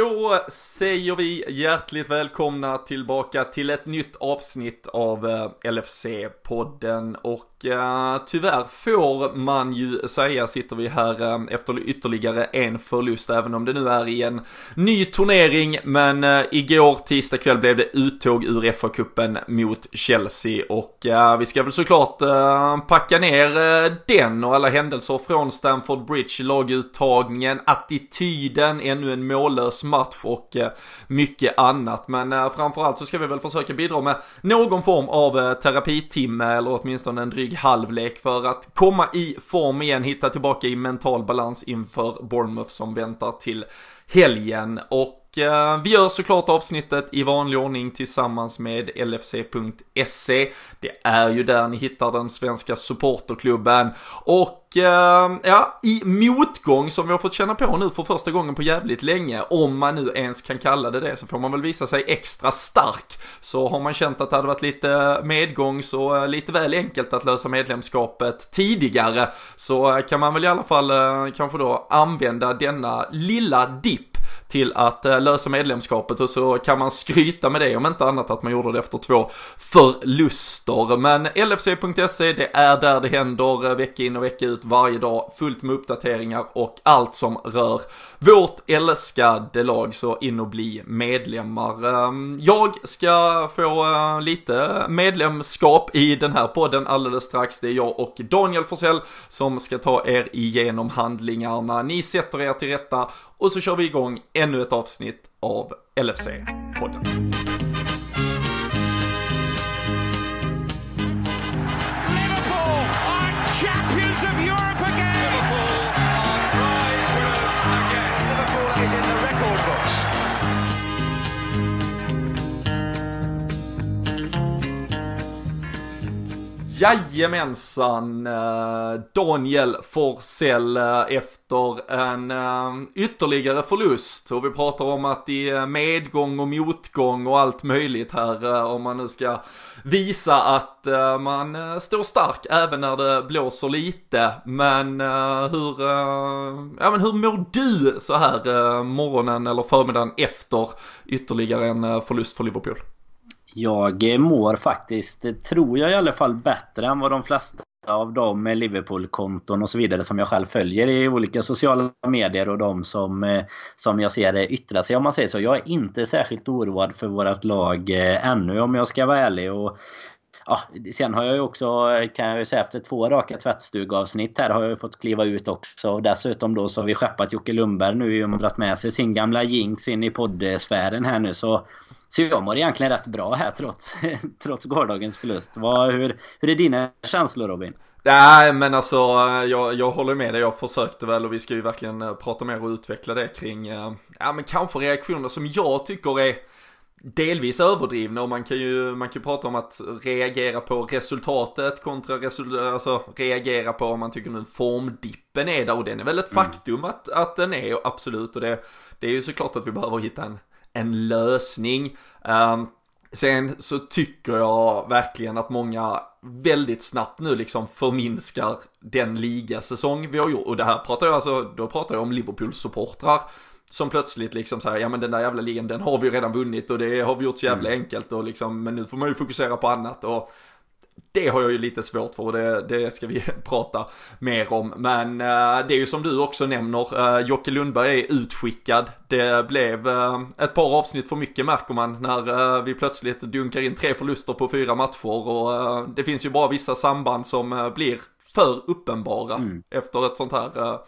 Då säger vi hjärtligt välkomna tillbaka till ett nytt avsnitt av eh, LFC-podden och eh, tyvärr får man ju säga sitter vi här eh, efter ytterligare en förlust även om det nu är i en ny turnering. Men eh, igår tisdag kväll blev det uttåg ur FA-cupen mot Chelsea. Och eh, vi ska väl såklart eh, packa ner den och alla händelser från Stamford Bridge, laguttagningen, attityden, ännu en mållös match och eh, mycket annat men eh, framförallt så ska vi väl försöka bidra med någon form av eh, terapitimme eller åtminstone en dryg halvlek för att komma i form igen, hitta tillbaka i mental balans inför Bournemouth som väntar till helgen. Och Eh, vi gör såklart avsnittet i vanlig ordning tillsammans med LFC.se. Det är ju där ni hittar den svenska supporterklubben. Och Eh, ja, i motgång som vi har fått känna på nu för första gången på jävligt länge, om man nu ens kan kalla det det, så får man väl visa sig extra stark. Så har man känt att det hade varit lite medgång, så eh, lite väl enkelt att lösa medlemskapet tidigare, så eh, kan man väl i alla fall kanske då använda denna lilla dipp till att eh, lösa medlemskapet och så kan man skryta med det om inte annat att man gjorde det efter två förluster. Men LFC.se det är där det händer eh, vecka in och vecka ut varje dag fullt med uppdateringar och allt som rör vårt älskade lag så in och bli medlemmar. Ehm, jag ska få eh, lite medlemskap i den här podden alldeles strax. Det är jag och Daniel Forsell som ska ta er igenom handlingarna. Ni sätter er till rätta och så kör vi igång ännu ett avsnitt av LFC-podden. Jajamensan, eh, Daniel Forsell eh, efter en eh, ytterligare förlust och vi pratar om att det är medgång och motgång och allt möjligt här om man nu ska visa att man står stark även när det blåser lite. Men hur, ja men hur mår du så här morgonen eller förmiddagen efter ytterligare en förlust för Liverpool? Jag eh, mår faktiskt, eh, tror jag i alla fall, bättre än vad de flesta av de med Liverpool-konton och så vidare som jag själv följer i olika sociala medier och de som, eh, som jag ser yttra sig om man säger så. Jag är inte särskilt oroad för vårt lag ännu om jag ska vara ärlig. Och Ja, sen har jag ju också, kan jag ju säga efter två raka tvättstugavsnitt här har jag ju fått kliva ut också. Och Dessutom då så har vi skeppat Jocke Lundberg nu och dragit med sig sin gamla jinx in i poddsfären här nu. Så, så jag mår egentligen rätt bra här trots, trots gårdagens förlust. Vad, hur, hur är dina känslor Robin? Nej men alltså jag, jag håller med dig, jag försökte väl och vi ska ju verkligen eh, prata mer och utveckla det kring, eh, ja men kanske reaktioner som jag tycker är delvis överdrivna och man kan ju, man kan ju prata om att reagera på resultatet kontra resul alltså reagera på om man tycker nu formdippen är där och den är väl ett mm. faktum att, att den är absolut och det, det är ju såklart att vi behöver hitta en, en lösning. Um, sen så tycker jag verkligen att många väldigt snabbt nu liksom förminskar den ligasäsong vi har gjort och det här pratar jag alltså, då pratar jag om Liverpools supportrar som plötsligt liksom säger, ja men den där jävla ligan den har vi redan vunnit och det har vi gjort så jävla mm. enkelt och liksom, men nu får man ju fokusera på annat och det har jag ju lite svårt för och det, det ska vi prata mer om. Men uh, det är ju som du också nämner, uh, Jocke Lundberg är utskickad. Det blev uh, ett par avsnitt för mycket märker man när vi plötsligt dunkar in tre förluster på fyra matcher och det finns ju bara vissa samband som blir för uppenbara mm. efter ett sånt här.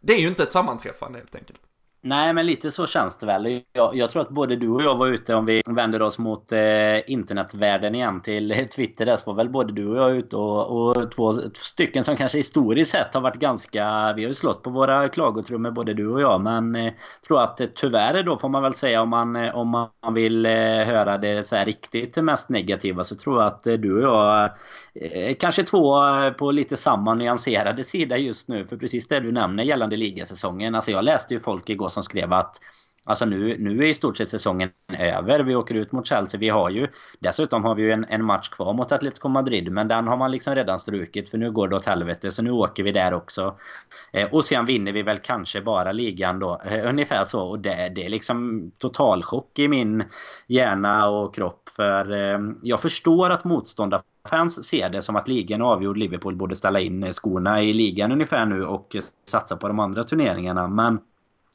det är ju inte ett sammanträffande helt enkelt. Nej men lite så känns det väl. Jag, jag, tror att både du och jag var ute om vi vänder oss mot eh, internetvärlden igen till Twitter där så var väl både du och jag ute och, och två stycken som kanske historiskt sett har varit ganska... Vi har ju slått på våra klagotrummor både du och jag men eh, tror att eh, tyvärr då får man väl säga om man, eh, om man vill eh, höra det så här riktigt mest negativa så tror jag att eh, du och jag eh, kanske två eh, på lite samma nyanserade sida just nu för precis det du nämner gällande ligasäsongen. Alltså jag läste ju folk igår som skrev att Alltså nu, nu är i stort sett säsongen över. Vi åker ut mot Chelsea. Vi har ju Dessutom har vi ju en, en match kvar mot Atletico Madrid. Men den har man liksom redan strukit för nu går det åt helvete. Så nu åker vi där också. Eh, och sen vinner vi väl kanske bara ligan då. Eh, ungefär så. Och det, det är liksom totalchock i min hjärna och kropp. För eh, jag förstår att motståndarfans ser det som att ligan avgjord. Liverpool borde ställa in skorna i ligan ungefär nu och satsa på de andra turneringarna. Men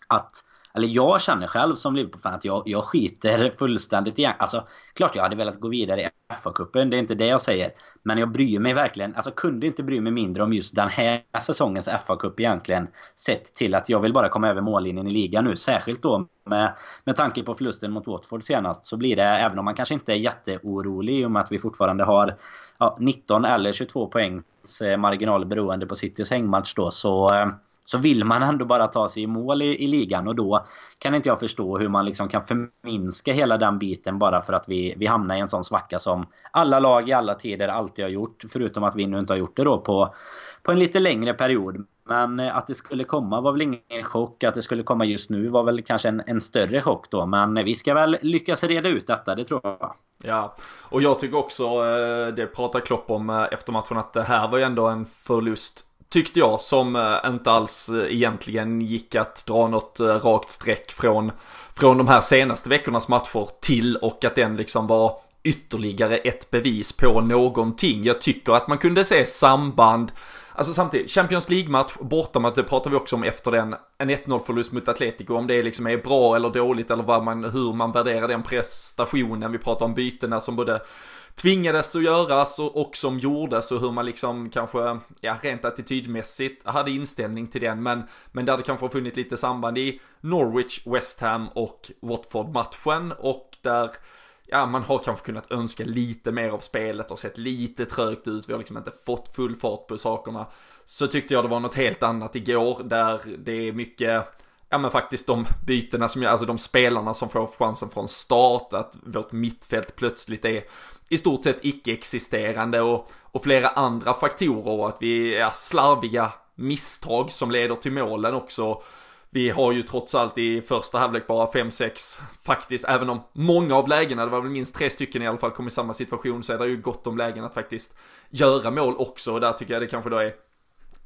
att eller jag känner själv som Liverpool-fan att jag, jag skiter fullständigt i... Alltså, klart jag hade velat gå vidare i FA-cupen, det är inte det jag säger. Men jag bryr mig verkligen, alltså kunde inte bry mig mindre om just den här säsongens FA-cup egentligen. Sett till att jag vill bara komma över mållinjen i ligan nu. Särskilt då med, med tanke på förlusten mot Watford senast. Så blir det, även om man kanske inte är jätteorolig i och med att vi fortfarande har ja, 19 eller 22 poängs eh, marginal beroende på Citys hängmatch då. Så eh, så vill man ändå bara ta sig i mål i, i ligan och då kan inte jag förstå hur man liksom kan förminska hela den biten bara för att vi, vi hamnar i en sån svacka som alla lag i alla tider alltid har gjort. Förutom att vi nu inte har gjort det då på, på en lite längre period. Men eh, att det skulle komma var väl ingen chock. Att det skulle komma just nu var väl kanske en, en större chock då. Men eh, vi ska väl lyckas reda ut detta, det tror jag. Ja, och jag tycker också, eh, det pratar Klopp om efter matchen, att det här var ju ändå en förlust tyckte jag, som eh, inte alls eh, egentligen gick att dra något eh, rakt streck från, från de här senaste veckornas matcher till och att den liksom var ytterligare ett bevis på någonting. Jag tycker att man kunde se samband Alltså samtidigt, Champions League-match, bortamatch, det pratar vi också om efter den. En 1-0 förlust mot Atletico, om det liksom är bra eller dåligt eller vad man, hur man värderar den prestationen. Vi pratar om bytena som både tvingades att göras och, och som gjordes och hur man liksom kanske, ja rent attitydmässigt hade inställning till den. Men, men där det kanske har funnits lite samband i Norwich, West Ham och Watford-matchen och där ja, man har kanske kunnat önska lite mer av spelet och sett lite trögt ut. Vi har liksom inte fått full fart på sakerna. Så tyckte jag det var något helt annat igår där det är mycket ja men faktiskt de bytena som jag, alltså de spelarna som får chansen från start, att vårt mittfält plötsligt är i stort sett icke-existerande och, och flera andra faktorer och att vi är slarviga misstag som leder till målen också. Vi har ju trots allt i första halvlek bara 5-6 faktiskt, även om många av lägena, det var väl minst tre stycken i alla fall, kom i samma situation så är det ju gott om lägen att faktiskt göra mål också och där tycker jag det kanske då är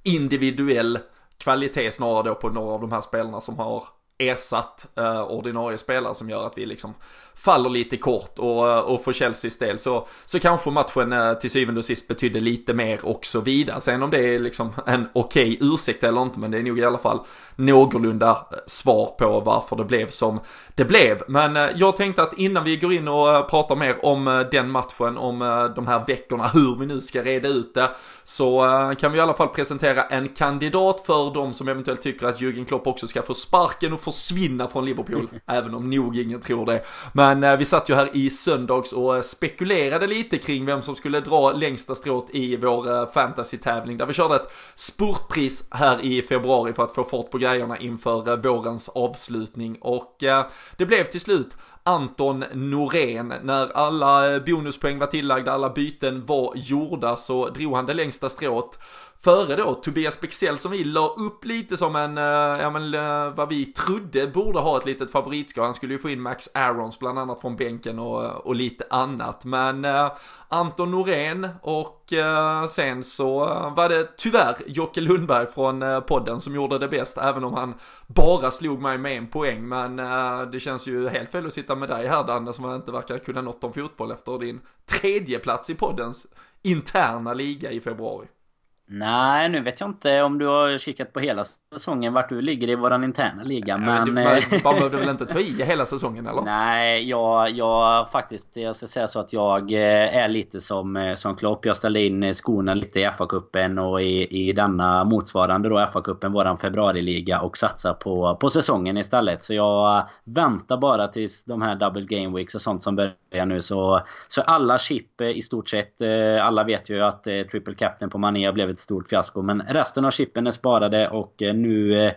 individuell kvalitet snarare då på några av de här spelarna som har ersatt eh, ordinarie spelare som gör att vi liksom faller lite kort och, eh, och för Chelseas del så, så kanske matchen eh, till syvende och sist betydde lite mer och så vidare. Sen om det är liksom en okej okay ursäkt eller inte men det är nog i alla fall någorlunda eh, svar på varför det blev som det blev. Men eh, jag tänkte att innan vi går in och eh, pratar mer om eh, den matchen, om de här veckorna, hur vi nu ska reda ut det, så kan vi i alla fall presentera en kandidat för de som eventuellt tycker att Jürgen Klopp också ska få sparken och försvinna från Liverpool, även om nog ingen tror det. Men eh, vi satt ju här i söndags och eh, spekulerade lite kring vem som skulle dra längsta strået i vår eh, fantasy-tävling, där vi körde ett spurtpris här i februari för att få fart på grejerna inför eh, vårens avslutning och eh, det blev till slut Anton Norén. När alla bonuspoäng var tillagda, alla byten var gjorda så drog han det längsta strået före då Tobias Bexell som vi la upp lite som en, eh, ja men eh, vad vi trodde borde ha ett litet favoritskap. Han skulle ju få in Max Arons bland annat från bänken och, eh, och lite annat. Men eh, Anton Norén och sen så var det tyvärr Jocke Lundberg från podden som gjorde det bäst. Även om han bara slog mig med en poäng. Men det känns ju helt fel att sitta med dig här Danne som inte verkar kunna något om fotboll efter din tredje plats i poddens interna liga i februari. Nej, nu vet jag inte om du har kikat på hela säsongen vart du ligger i våran interna liga. Men... Du, man, man behövde väl inte ta i hela säsongen eller? Nej, jag, jag faktiskt, jag ska säga så att jag eh, är lite som, eh, som Klopp. Jag ställde in skorna lite i FA-cupen och i, i denna motsvarande då FA-cupen, våran februariliga och satsar på, på säsongen istället. Så jag väntar bara tills de här double game weeks och sånt som börjar nu så, så alla chip eh, i stort sett, alla vet ju att triple captain på Mané blev ett stort fiasko. Men resten av chippen är sparade och nu... Eh,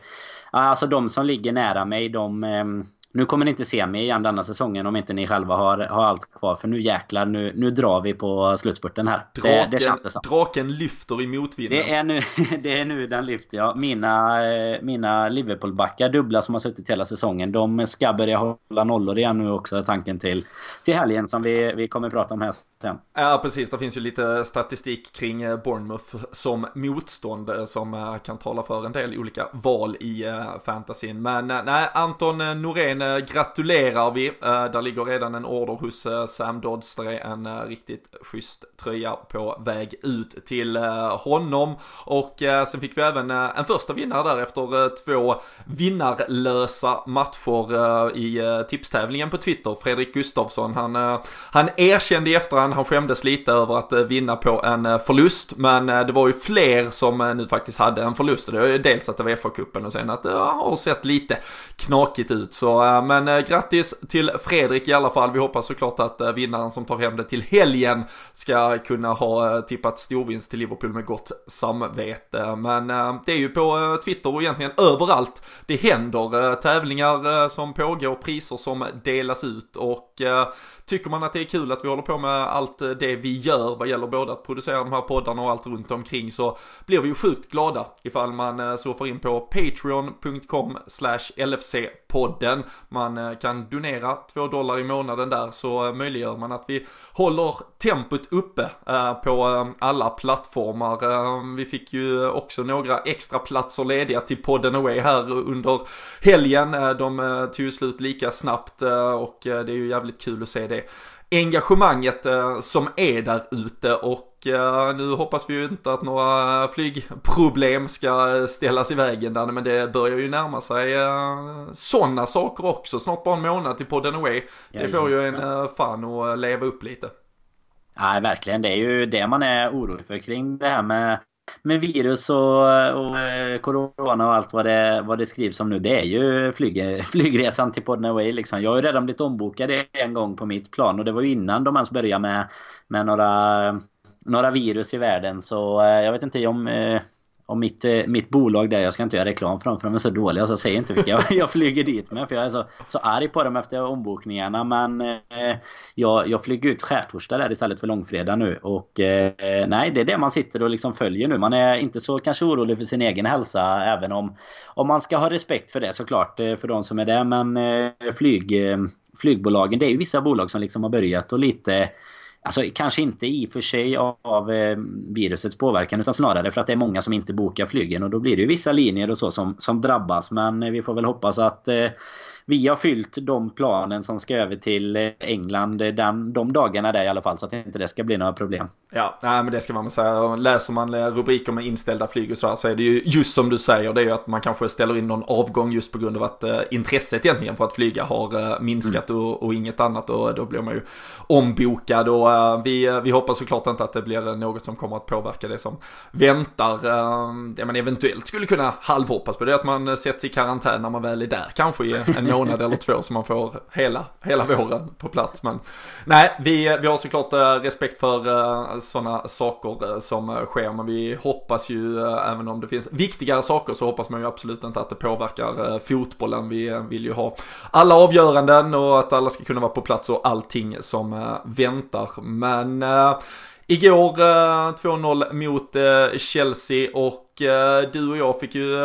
alltså de som ligger nära mig, de, ehm, nu kommer ni inte se mig igen denna säsongen om inte ni själva har, har allt kvar. För nu jäklar, nu, nu drar vi på slutspurten här. Draken, det, det känns det som. Draken lyfter i motvinden. Det är nu, det är nu den lyfter, ja. Mina, mina Liverpool-backar, dubbla som har suttit hela säsongen. De ska börja hålla nollor igen nu också, tanken till, till helgen som vi, vi kommer prata om här sen. Ja, precis. Det finns ju lite statistik kring eh, Bournemouth som motstånd eh, som eh, kan tala för en del olika val i fantasyn. Men nej, Anton Norén Eh, gratulerar vi. Eh, där ligger redan en order hos eh, Sam Dodds. där är en riktigt schysst tröja på väg ut till honom. Och sen fick vi även en första vinnare där efter två vinnarlösa matcher i tipstävlingen på Twitter. Fredrik Gustafsson, han, han erkände i efterhand, han skämdes lite över att vinna på en förlust. Men det var ju fler som nu faktiskt hade en förlust. Det var ju dels att det var FA-cupen och sen att det har sett lite knakigt ut. Så Eh, men eh, grattis till Fredrik i alla fall. Vi hoppas såklart att eh, vinnaren som tar hem det till helgen ska kunna ha tippat storvinst till Liverpool med gott samvete. Men det är ju på Twitter och egentligen överallt det händer tävlingar som pågår, priser som delas ut och tycker man att det är kul att vi håller på med allt det vi gör vad gäller både att producera de här poddarna och allt runt omkring så blir vi ju sjukt glada ifall man surfar in på patreon.com slash LFC-podden. Man eh, kan donera 2 dollar i månaden där så eh, möjliggör man att vi håller tempot uppe eh, på alla plattformar. Vi fick ju också några extra platser lediga till podden Away här under helgen. De tog slut lika snabbt och det är ju jävligt kul att se det engagemanget som är där ute och nu hoppas vi ju inte att några flygproblem ska ställas i vägen där, men det börjar ju närma sig sådana saker också. Snart bara en månad till podden Away. Det får ju en fan att leva upp lite. Nej, verkligen. Det är ju det man är orolig för kring det här med med virus och, och eh, corona och allt vad det, vad det skrivs om nu. Det är ju flyg, flygresan till Podden Away liksom. Jag har ju redan blivit ombokad en gång på mitt plan och det var ju innan de ens började med, med några, några virus i världen. Så eh, jag vet inte om eh, om mitt, eh, mitt bolag där, jag ska inte göra reklam för dem för de är så dåliga så jag säger inte vilka jag, jag flyger dit med för jag är så, så arg på dem efter ombokningarna. Men eh, jag, jag flyger ut skärtorsdag där istället för långfredag nu. Och eh, nej det är det man sitter och liksom följer nu. Man är inte så kanske orolig för sin egen hälsa även om, om man ska ha respekt för det såklart eh, för de som är där. Men eh, flyg, eh, flygbolagen det är ju vissa bolag som liksom har börjat och lite Alltså kanske inte i och för sig av, eh, virusets påverkan utan snarare för att det är många som inte bokar flygen och då blir det ju vissa linjer och så som, som drabbas. Men eh, vi får väl hoppas att eh, vi har fyllt de planen som ska över till eh, England den, de dagarna där i alla fall så att inte det ska bli några problem. Ja, nej, men det ska man väl säga. Läser man rubriker med inställda flyg och så här så är det ju just som du säger, det är ju att man kanske ställer in någon avgång just på grund av att eh, intresset egentligen för att flyga har eh, minskat mm. och, och, inget annat och då blir man ju ombokad och eh, vi, vi hoppas såklart inte att det blir något som kommer att påverka det som väntar. Eh, det man eventuellt skulle kunna halvhoppas på det är att man sätts i karantän när man väl är där, kanske i en månad eller två så man får hela, hela våren på plats. Men nej, vi, vi har såklart eh, respekt för eh, sådana saker eh, som sker. Men vi hoppas ju, även om det finns viktigare saker så hoppas man ju absolut inte att det påverkar fotbollen. Vi vill ju ha alla avgöranden och att alla ska kunna vara på plats och allting som väntar. Men Igår eh, 2-0 mot eh, Chelsea och eh, du och jag fick ju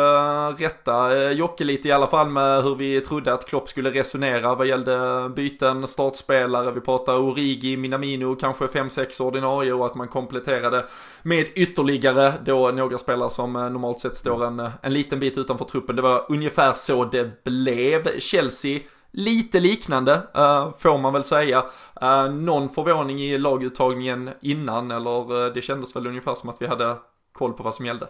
rätta Jocke lite i alla fall med hur vi trodde att Klopp skulle resonera vad gällde byten, startspelare, vi pratade Origi, Minamino, kanske 5-6 ordinarie och att man kompletterade med ytterligare då några spelare som normalt sett står en, en liten bit utanför truppen. Det var ungefär så det blev. Chelsea Lite liknande uh, får man väl säga. Uh, någon förvåning i laguttagningen innan eller uh, det kändes väl ungefär som att vi hade koll på vad som gällde.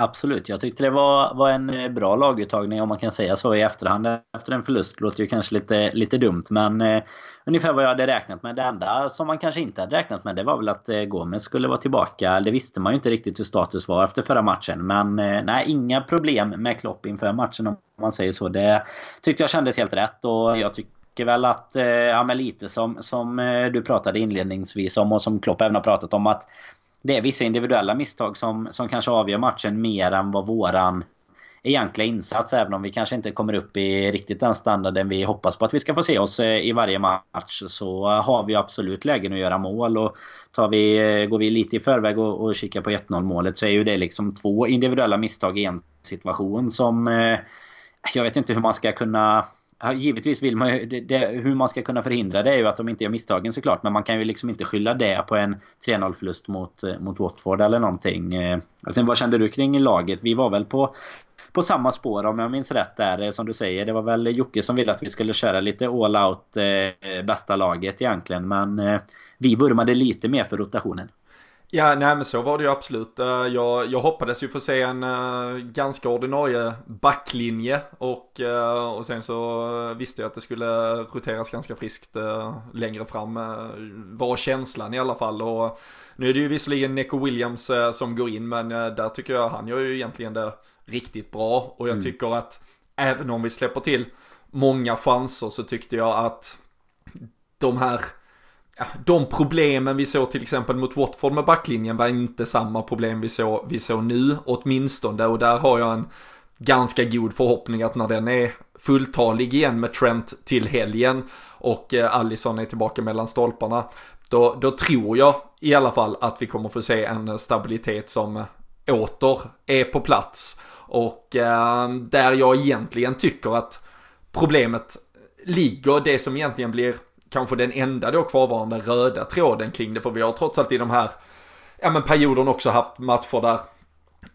Absolut, jag tyckte det var, var en eh, bra laguttagning om man kan säga så i efterhand efter en förlust. Låter ju kanske lite, lite dumt men eh, ungefär vad jag hade räknat med. Det enda som man kanske inte hade räknat med det var väl att eh, Gomes skulle vara tillbaka. Det visste man ju inte riktigt hur status var efter förra matchen. Men eh, nej, inga problem med Klopp inför matchen om man säger så. Det tyckte jag kändes helt rätt och jag tycker väl att, eh, ja men lite som, som eh, du pratade inledningsvis om och som Klopp även har pratat om att det är vissa individuella misstag som, som kanske avgör matchen mer än vad våran egentliga insats. Även om vi kanske inte kommer upp i riktigt den standarden vi hoppas på att vi ska få se oss eh, i varje match. Så har vi absolut lägen att göra mål. Och tar vi, eh, går vi lite i förväg och, och kikar på 1-0 målet så är ju det liksom två individuella misstag i en situation som... Eh, jag vet inte hur man ska kunna Ja, givetvis vill man ju, det, det, hur man ska kunna förhindra det är ju att de inte gör misstagen såklart. Men man kan ju liksom inte skylla det på en 3-0 förlust mot, eh, mot Watford eller någonting. Alltså, vad kände du kring laget? Vi var väl på, på samma spår om jag minns rätt där. Eh, som du säger, det var väl Jocke som ville att vi skulle köra lite all out eh, bästa laget egentligen. Men eh, vi vurmade lite mer för rotationen. Ja, nej men så var det ju absolut. Eh, jag, jag hoppades ju få se en uh, ganska ordinarie backlinje och, uh, och sen så visste jag att det skulle roteras ganska friskt uh, längre fram. var känslan i alla fall och nu är det ju visserligen Neko Williams som går in men där tycker jag han gör ju egentligen det riktigt bra och jag mm. tycker att även om vi släpper till många chanser så tyckte jag att de här de problemen vi såg till exempel mot Watford med backlinjen var inte samma problem vi såg, vi såg nu åtminstone. Och där har jag en ganska god förhoppning att när den är fulltalig igen med Trent till helgen och eh, Allison är tillbaka mellan stolparna då, då tror jag i alla fall att vi kommer få se en stabilitet som åter är på plats. Och eh, där jag egentligen tycker att problemet ligger det som egentligen blir kanske den enda då kvarvarande röda tråden kring det. För vi har trots allt i de här ja, men perioden också haft matcher där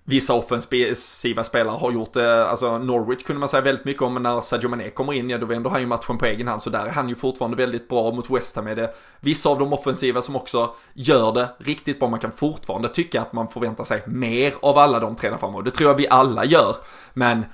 vissa offensiva spelare har gjort det. Alltså Norwich kunde man säga väldigt mycket om, men när Sadio Mané kommer in, ja då vänder han ju matchen på egen hand. Så där är han ju fortfarande väldigt bra mot West Ham. Är det vissa av de offensiva som också gör det riktigt bra. Man kan fortfarande tycka att man förväntar sig mer av alla de tre där framme. Och det tror jag vi alla gör. Men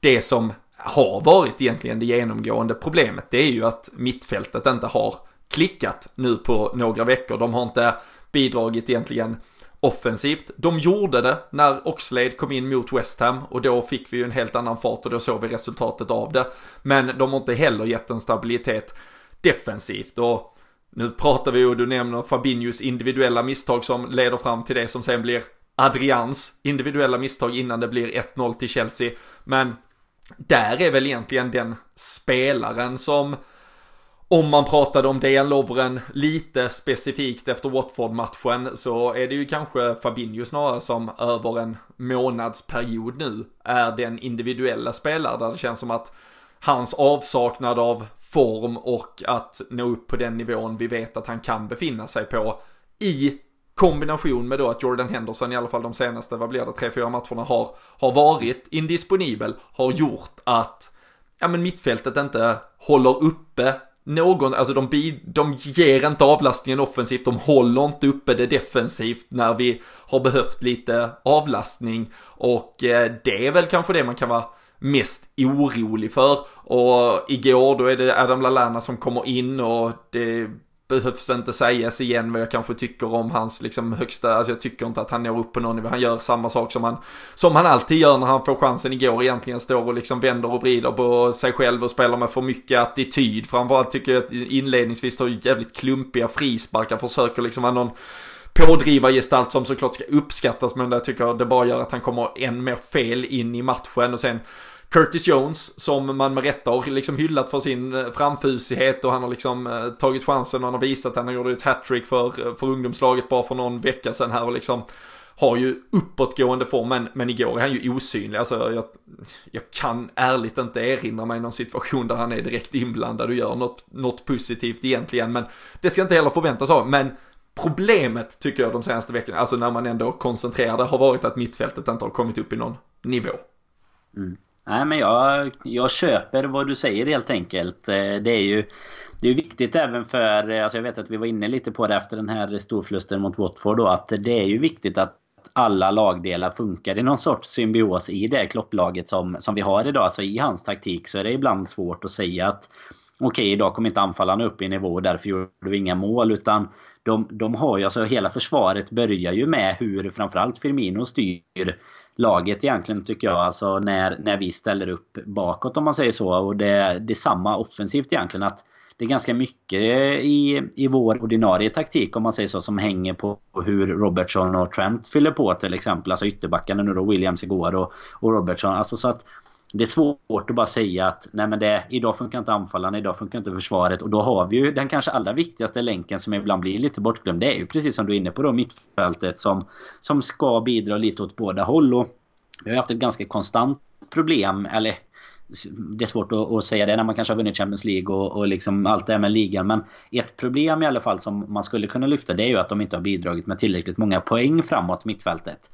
det som har varit egentligen det genomgående problemet. Det är ju att mittfältet inte har klickat nu på några veckor. De har inte bidragit egentligen offensivt. De gjorde det när Oxlade kom in mot West Ham och då fick vi ju en helt annan fart och då såg vi resultatet av det. Men de har inte heller gett en stabilitet defensivt och nu pratar vi och du nämner Fabinhos individuella misstag som leder fram till det som sen blir Adrians individuella misstag innan det blir 1-0 till Chelsea. Men där är väl egentligen den spelaren som om man pratade om Dejan Lovren lite specifikt efter Watford-matchen så är det ju kanske Fabinho snarare som över en månadsperiod nu är den individuella spelare där det känns som att hans avsaknad av form och att nå upp på den nivån vi vet att han kan befinna sig på i kombination med då att Jordan Henderson i alla fall de senaste, vad blir det, tre, fyra matcherna har, har varit indisponibel, har gjort att ja, men mittfältet inte håller uppe någon, alltså de, de ger inte avlastningen offensivt, de håller inte uppe det defensivt när vi har behövt lite avlastning. Och eh, det är väl kanske det man kan vara mest orolig för. Och igår då är det Adam Lallana som kommer in och det behövs inte sägas igen vad jag kanske tycker om hans liksom högsta, alltså jag tycker inte att han når upp på någon nivå. Han gör samma sak som han, som han alltid gör när han får chansen igår egentligen står och liksom vänder och vrider på sig själv och spelar med för mycket attityd. Framförallt tycker jag att inledningsvis tar jävligt klumpiga frisparkar, försöker liksom vara någon pådrivargestalt som såklart ska uppskattas men jag tycker det bara gör att han kommer än mer fel in i matchen och sen Curtis Jones som man med rätta har liksom hyllat för sin eh, framfusighet och han har liksom eh, tagit chansen och han har visat att han gjorde ett hattrick för, eh, för ungdomslaget bara för någon vecka sedan här och liksom har ju uppåtgående form men, men igår är han ju osynlig. Alltså jag, jag kan ärligt inte erinra mig någon situation där han är direkt inblandad och gör något, något positivt egentligen men det ska inte heller förväntas av. Men problemet tycker jag de senaste veckorna, alltså när man ändå koncentrerar det har varit att mittfältet inte har kommit upp i någon nivå. Mm. Nej men jag, jag köper vad du säger helt enkelt. Eh, det är ju det är viktigt även för, eh, alltså jag vet att vi var inne lite på det efter den här storförlusten mot Watford då, att det är ju viktigt att alla lagdelar funkar i någon sorts symbios i det klopplaget som, som vi har idag. Alltså i hans taktik så är det ibland svårt att säga att okej, okay, idag kommer inte anfallarna upp i nivå och därför gjorde vi inga mål. Utan de, de har ju, alltså hela försvaret börjar ju med hur framförallt Firmino styr laget egentligen tycker jag. Alltså när, när vi ställer upp bakåt om man säger så. Och det, det är samma offensivt egentligen. att det är ganska mycket i, i vår ordinarie taktik om man säger så som hänger på hur Robertson och Trent fyller på till exempel. Alltså ytterbackarna nu då Williams igår och, och Robertson. Alltså så att det är svårt att bara säga att nej men det, idag funkar inte anfallarna, idag funkar inte försvaret. Och då har vi ju den kanske allra viktigaste länken som ibland blir lite bortglömd. Det är ju precis som du är inne på då, mittfältet som, som ska bidra lite åt båda håll. Och vi har haft ett ganska konstant problem, eller det är svårt att, att, säga det när man kanske har vunnit Champions League och, och liksom allt det här med ligan. Men ett problem i alla fall som man skulle kunna lyfta det är ju att de inte har bidragit med tillräckligt många poäng framåt mittfältet.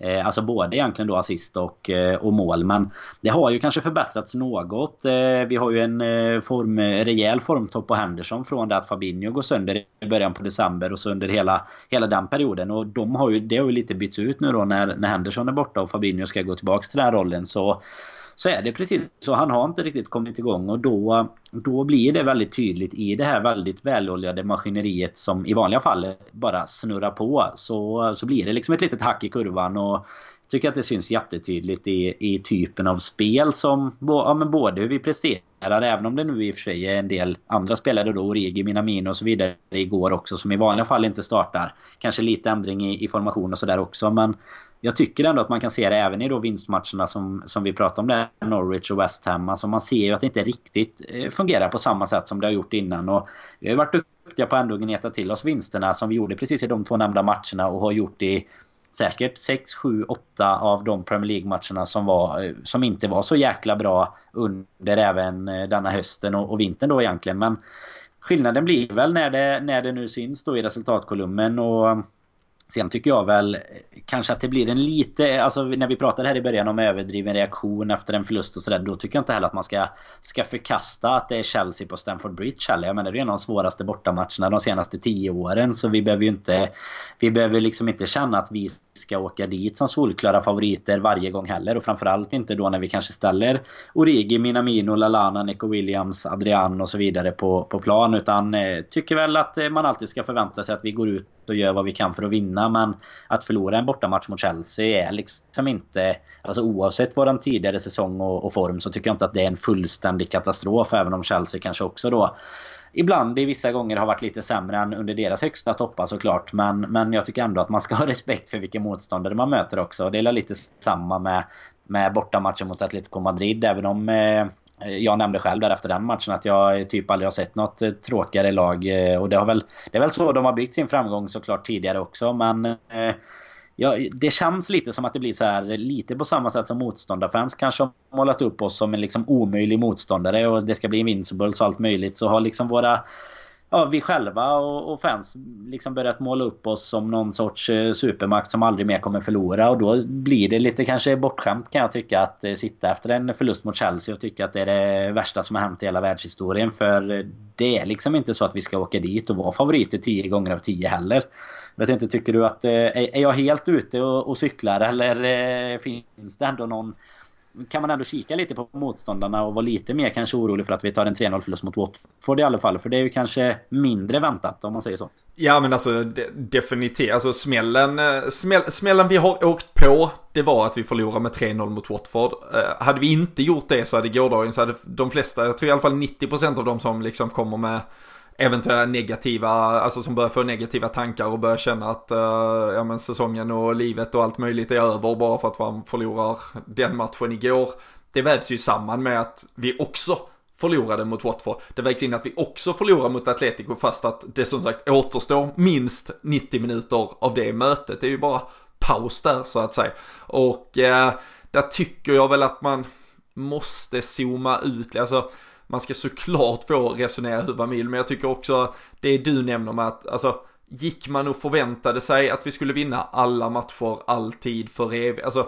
Eh, alltså både egentligen då assist och, eh, och mål. Men det har ju kanske förbättrats något. Eh, vi har ju en eh, form, rejäl formtopp på Henderson från det att Fabinho går sönder i början på december och så under hela, hela den perioden. Och de har ju, det har ju lite bytts ut nu då när, när Henderson är borta och Fabinho ska gå tillbaks till den rollen. Så så är det precis så. Han har inte riktigt kommit igång och då, då blir det väldigt tydligt i det här väldigt väloljade maskineriet som i vanliga fall bara snurrar på. Så, så blir det liksom ett litet hack i kurvan och jag tycker att det syns jättetydligt i, i typen av spel som ja, men både hur vi presterar även om det nu i och för sig är en del andra spelare då, Origi, Minamino och så vidare igår också som i vanliga fall inte startar. Kanske lite ändring i, i formation och sådär också men jag tycker ändå att man kan se det även i då vinstmatcherna som, som vi pratade om där, Norwich och West Ham. Alltså man ser ju att det inte riktigt eh, fungerar på samma sätt som det har gjort innan. Och vi har ju varit duktiga på ändå att gneta till oss vinsterna som vi gjorde precis i de två nämnda matcherna och har gjort i säkert 6, 7, 8 av de Premier League-matcherna som, var, eh, som inte var så jäkla bra under även eh, denna hösten och, och vintern då egentligen. Men skillnaden blir väl när det, när det nu syns då i resultatkolumnen och Sen tycker jag väl kanske att det blir en lite, alltså när vi pratade här i början om överdriven reaktion efter en förlust och sådär. Då tycker jag inte heller att man ska, ska förkasta att det är Chelsea på Stamford Bridge heller. Jag menar det är en av de svåraste bortamatcherna de senaste tio åren. Så vi behöver ju inte, vi behöver liksom inte känna att vi ska åka dit som solklara favoriter varje gång heller. Och framförallt inte då när vi kanske ställer Origi, Minamino, Lalana, Nico Williams, Adrian och så vidare på, på plan. Utan eh, tycker väl att eh, man alltid ska förvänta sig att vi går ut och gör vad vi kan för att vinna. Men att förlora en bortamatch mot Chelsea är liksom inte... Alltså oavsett våran tidigare säsong och, och form så tycker jag inte att det är en fullständig katastrof. Även om Chelsea kanske också då ibland i vissa gånger har varit lite sämre än under deras högsta toppar såklart. Men, men jag tycker ändå att man ska ha respekt för vilken motståndare man möter också. Det är lite samma med, med bortamatchen mot Atletico Madrid. Även om eh, Eh, jag nämnde själv där efter den matchen att jag typ aldrig har sett något eh, tråkigare lag. Eh, och det, har väl, det är väl så de har byggt sin framgång såklart tidigare också. Men ja, det känns lite som att det blir så här lite på samma sätt som motståndarfans kanske har målat upp oss som en liksom omöjlig motståndare och det ska bli invincibles och allt möjligt. Så har liksom våra ja, vi själva och, och, fans liksom börjat måla upp oss som någon sorts eh, supermakt som aldrig mer kommer förlora. Och då blir det lite kanske bortskämt kan jag tycka att eh, sitta efter en förlust mot Chelsea och tycka att det är det värsta som har hänt i hela världshistorien. För eh, det är liksom inte så att vi ska åka dit och vara favoriter tio gånger av tio heller. Jag vet inte, tycker du att... Eh, är jag helt ute och, och cyklar eller eh, finns det ändå någon kan man ändå kika lite på motståndarna och vara lite mer kanske orolig för att vi tar en 3-0 förlust mot Watford i alla fall. För det är ju kanske mindre väntat om man säger så. Ja men alltså definitivt, alltså smällen, eh, smäll, smällen vi har åkt på, det var att vi förlorade med 3-0 mot Watford. Eh, hade vi inte gjort det så hade gårdagen så hade de flesta, jag tror i alla fall 90% av de som liksom kommer med eventuella negativa, alltså som börjar få negativa tankar och börjar känna att uh, ja, men säsongen och livet och allt möjligt är över bara för att man förlorar den matchen igår. Det vävs ju samman med att vi också förlorade mot Watford. Det vägs in att vi också förlorar mot Atletico fast att det som sagt återstår minst 90 minuter av det mötet. Det är ju bara paus där så att säga. Och eh, där tycker jag väl att man måste zooma ut, alltså man ska såklart få resonera hur man vill, men jag tycker också det du nämner med att, alltså, gick man och förväntade sig att vi skulle vinna alla matcher alltid för evigt, alltså,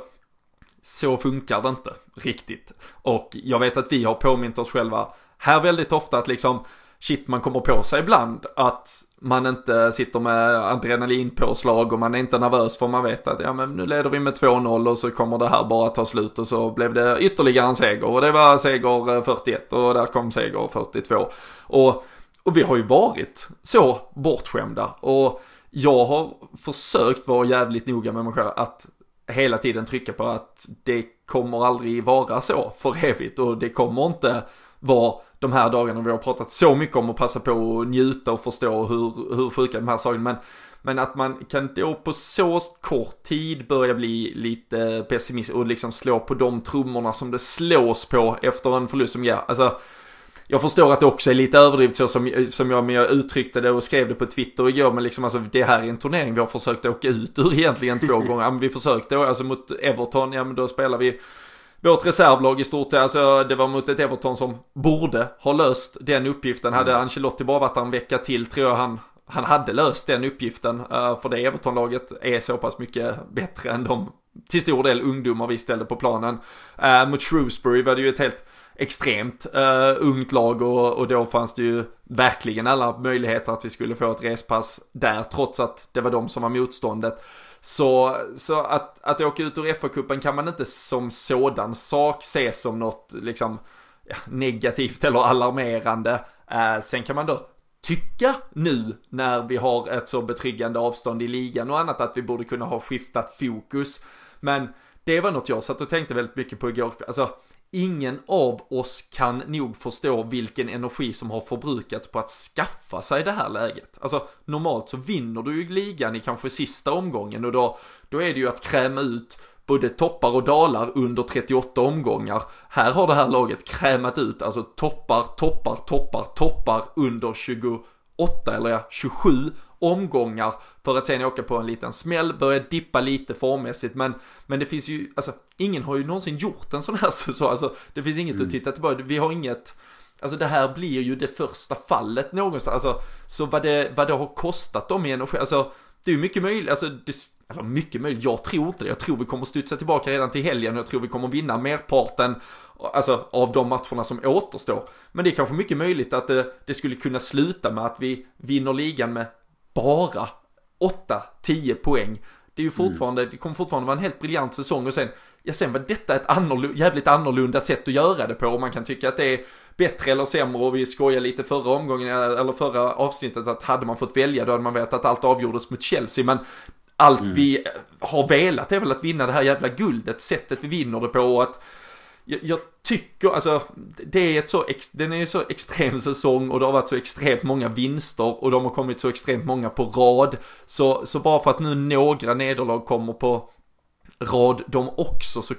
så funkar det inte riktigt. Och jag vet att vi har påmint oss själva här väldigt ofta att liksom, shit man kommer på sig ibland att man inte sitter med adrenalinpåslag och man är inte nervös för man vet att ja men nu leder vi med 2-0 och så kommer det här bara ta slut och så blev det ytterligare en seger och det var seger eh, 41 och där kom seger 42. Och, och vi har ju varit så bortskämda och jag har försökt vara jävligt noga med mig själv att hela tiden trycka på att det kommer aldrig vara så för evigt och det kommer inte var de här dagarna vi har pratat så mycket om att passa på att njuta och förstå hur, hur sjuka de här sakerna. Men, men att man kan då på så kort tid börja bli lite pessimistisk och liksom slå på de trummorna som det slås på efter en förlust som ger, alltså jag förstår att det också är lite överdrivet så som, som jag, men jag uttryckte det och skrev det på Twitter igår, men liksom alltså det här är en turnering vi har försökt åka ut ur egentligen två gånger. Ja, men vi försökte, alltså mot Everton, ja men då spelar vi vårt reservlag i stort, alltså det var mot ett Everton som borde ha löst den uppgiften. Hade mm. Ancelotti bara varit en vecka till tror jag han, han hade löst den uppgiften. Uh, för det Everton-laget är så pass mycket bättre än de till stor del ungdomar vi ställde på planen. Uh, mot Shrewsbury var det ju ett helt extremt uh, ungt lag och, och då fanns det ju verkligen alla möjligheter att vi skulle få ett respass där trots att det var de som var motståndet. Så, så att, att åka ut ur FA-cupen kan man inte som sådan sak se som något liksom ja, negativt eller alarmerande. Eh, sen kan man då tycka nu när vi har ett så betryggande avstånd i ligan och annat att vi borde kunna ha skiftat fokus. Men det var något jag satt och tänkte väldigt mycket på igår. Alltså, ingen av oss kan nog förstå vilken energi som har förbrukats på att skaffa sig det här läget. Alltså normalt så vinner du ju ligan i kanske sista omgången och då, då är det ju att kräma ut både toppar och dalar under 38 omgångar. Här har det här laget krämat ut alltså toppar, toppar, toppar, toppar under 28 eller ja, 27 omgångar för att sen åka på en liten smäll, börja dippa lite formmässigt men, men det finns ju, alltså ingen har ju någonsin gjort en sån här så, alltså det finns inget mm. att titta tillbaka, vi har inget Alltså det här blir ju det första fallet någonstans, alltså så vad det, vad det har kostat dem i energi, alltså det är ju mycket möjligt, alltså det, eller mycket möjligt, jag tror inte det, jag tror vi kommer studsa tillbaka redan till helgen, jag tror vi kommer vinna merparten alltså av de matcherna som återstår. Men det är kanske mycket möjligt att det, det skulle kunna sluta med att vi vinner ligan med bara 8-10 poäng. Det är ju fortfarande, mm. det kommer fortfarande vara en helt briljant säsong och sen, ja sen var detta ett annorlunda, jävligt annorlunda sätt att göra det på och man kan tycka att det är bättre eller sämre och vi skojar lite förra omgången, eller förra avsnittet att hade man fått välja då hade man vetat att allt avgjordes mot Chelsea men allt mm. vi har velat är väl att vinna det här jävla guldet, sättet vi vinner det på och att jag, jag, tycker, alltså, det är ett så, ex, den är ju så extrem säsong och det har varit så extremt många vinster och de har kommit så extremt många på rad. Så, så bara för att nu några nederlag kommer på rad de också så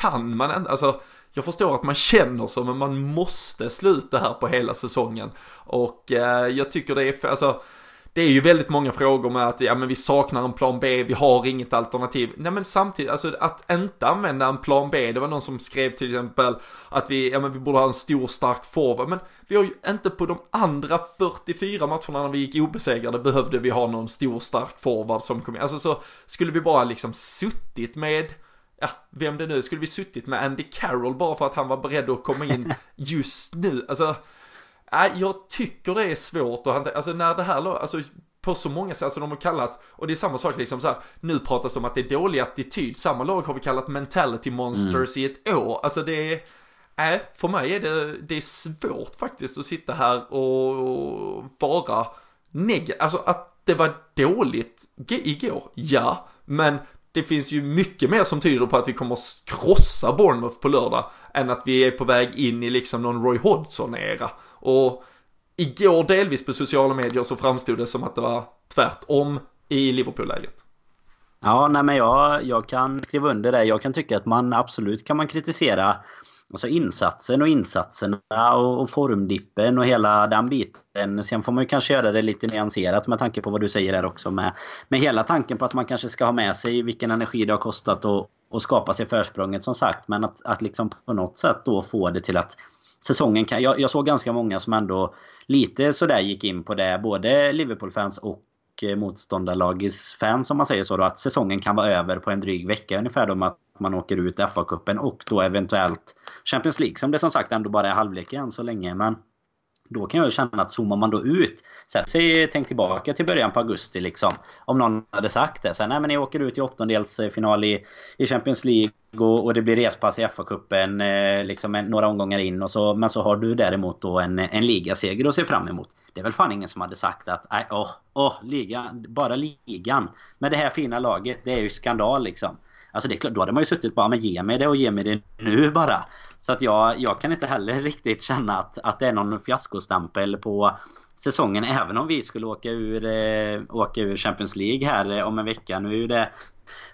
kan man inte, alltså jag förstår att man känner så men man måste sluta här på hela säsongen. Och eh, jag tycker det är, alltså det är ju väldigt många frågor med att ja men vi saknar en plan B, vi har inget alternativ. Nej men samtidigt, alltså att inte använda en plan B, det var någon som skrev till exempel att vi, ja men vi borde ha en stor stark forward, men vi har ju inte på de andra 44 matcherna när vi gick obesegrade behövde vi ha någon stor stark forward som kom in. Alltså så skulle vi bara liksom suttit med ja, vem det nu, skulle vi suttit med Andy Carroll bara för att han var beredd att komma in just nu, alltså Nej, jag tycker det är svårt att hantera, alltså när det här, alltså på så många sätt, alltså de har kallat, och det är samma sak liksom så här, nu pratas det om att det är dålig attityd, samma lag har vi kallat mentality monsters mm. i ett år, alltså det är, nej, för mig är det, det är svårt faktiskt att sitta här och vara negativ, alltså att det var dåligt igår, ja, men det finns ju mycket mer som tyder på att vi kommer att krossa Bournemouth på lördag än att vi är på väg in i liksom någon Roy Hodgson-era. Och igår delvis på sociala medier så framstod det som att det var tvärtom i Liverpool-läget. Ja, nej men jag, jag kan skriva under det. Jag kan tycka att man absolut kan man kritisera alltså insatsen och insatserna och, och formdippen och hela den biten. Sen får man ju kanske göra det lite nyanserat med tanke på vad du säger där också. Med, med hela tanken på att man kanske ska ha med sig vilken energi det har kostat och, och skapa sig försprånget som sagt. Men att, att liksom på något sätt då få det till att säsongen kan... Jag, jag såg ganska många som ändå lite sådär gick in på det. Både Liverpool-fans och och motståndarlagets fans om man säger så då. Att säsongen kan vara över på en dryg vecka ungefär då med att man åker ut FA-cupen och då eventuellt Champions League. Som det som sagt ändå bara är halvlek än så länge. Men då kan jag känna att zoomar man då ut. Säg, tänk tillbaka till början på augusti liksom. Om någon hade sagt det. Så nej men ni åker ut i åttondelsfinal i, i Champions League. Och, och det blir respass i FA-cupen eh, liksom några omgångar in. Och så, men så har du däremot då en, en ligaseger att se fram emot. Det är väl fan ingen som hade sagt att nej, åh, åh, ligan, bara ligan. Med det här fina laget, det är ju skandal liksom. Alltså det är klart, då hade man ju suttit bara, men ge mig det och ge mig det nu bara. Så att jag, jag kan inte heller riktigt känna att, att det är någon fiaskostämpel på säsongen. Även om vi skulle åka ur, eh, åka ur Champions League här eh, om en vecka. Nu är det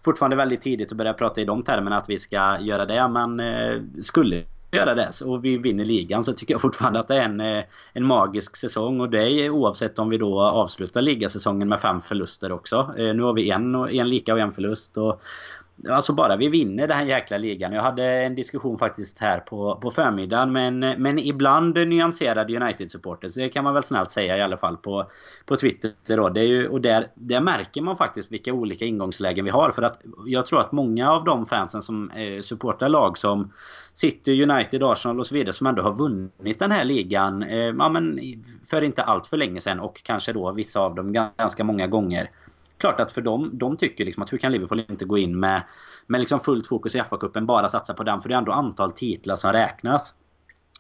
fortfarande väldigt tidigt att börja prata i de termerna att vi ska göra det. Men eh, skulle göra det och vi vinner ligan så tycker jag fortfarande att det är en, eh, en magisk säsong. Och det är oavsett om vi då avslutar ligasäsongen med fem förluster också. Eh, nu har vi en, en lika och en förlust. Och Alltså bara vi vinner den här jäkla ligan. Jag hade en diskussion faktiskt här på, på förmiddagen men, men ibland nyanserade United-supporters. Det kan man väl snällt säga i alla fall på, på Twitter. Då. Det är ju, och där, där märker man faktiskt vilka olika ingångslägen vi har. För att jag tror att många av de fansen som eh, supportar lag som City, United, Arsenal och så vidare som ändå har vunnit den här ligan eh, ja, men för inte allt för länge sedan och kanske då vissa av dem ganska många gånger klart att för dem, de tycker liksom att hur kan Liverpool inte gå in med, med liksom fullt fokus i FA-cupen, bara satsa på den. För det är ändå antal titlar som räknas.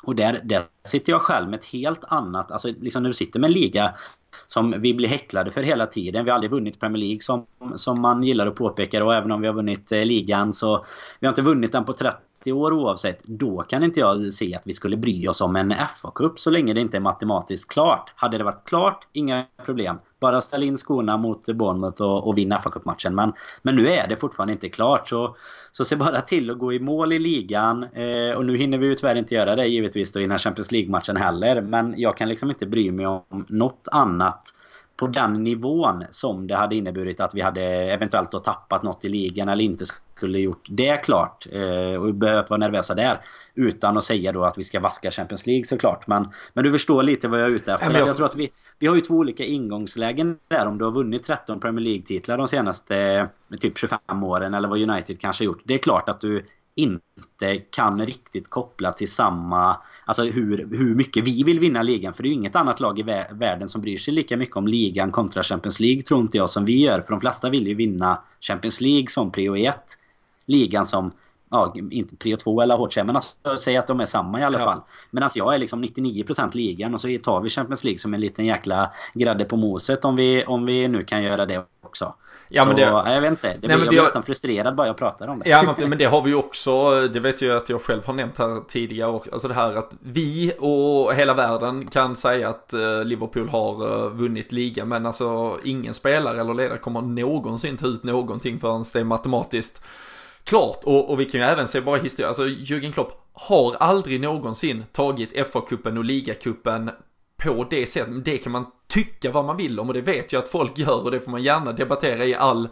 Och där, där sitter jag själv med ett helt annat, alltså liksom när du sitter med en liga som vi blir häcklade för hela tiden. Vi har aldrig vunnit Premier League som, som man gillar att påpeka och även om vi har vunnit eh, ligan så vi har inte vunnit den på 30 30 år oavsett. Då kan inte jag se att vi skulle bry oss om en FA-cup så länge det inte är matematiskt klart. Hade det varit klart, inga problem. Bara ställa in skorna mot Bournemouth och, och vinna FA-cupmatchen. Men, men nu är det fortfarande inte klart. Så, så se bara till att gå i mål i ligan. Eh, och nu hinner vi ju tyvärr inte göra det givetvis då innan Champions League-matchen heller. Men jag kan liksom inte bry mig om något annat på den nivån som det hade inneburit att vi hade eventuellt då tappat något i ligan eller inte skulle gjort det klart. Eh, och behövt vara nervösa där. Utan att säga då att vi ska vaska Champions League såklart. Men, men du förstår lite vad jag är ute efter. jag... jag tror att vi, vi har ju två olika ingångslägen där. Om du har vunnit 13 Premier League-titlar de senaste eh, typ 25 åren eller vad United kanske gjort. Det är klart att du inte kan riktigt koppla till samma... Alltså hur, hur mycket vi vill vinna ligan. För det är ju inget annat lag i världen som bryr sig lika mycket om ligan kontra Champions League tror inte jag som vi gör. För de flesta vill ju vinna Champions League som prio 1. Ligan som ja, inte prio 2 eller hårt men alltså, säg att de är samma i alla ja. fall. Medan jag är liksom 99% ligan och så tar vi Champions League som en liten jäkla grädde på moset om vi, om vi nu kan göra det också. Ja, så, men det, jag vet inte. Det nej, blir, jag blir har, nästan frustrerad bara jag pratar om det. Ja men, men, det har vi ju också. Det vet jag att jag själv har nämnt här tidigare. Och, alltså det här att vi och hela världen kan säga att uh, Liverpool har uh, vunnit ligan. Men alltså ingen spelare eller ledare kommer någonsin ta ut någonting förrän det är matematiskt klart. Och, och vi kan ju även se bara historia. Alltså Jürgen Klopp har aldrig någonsin tagit FA-cupen och ligacupen på det sättet. Det kan man tycka vad man vill om och det vet jag att folk gör och det får man gärna debattera i all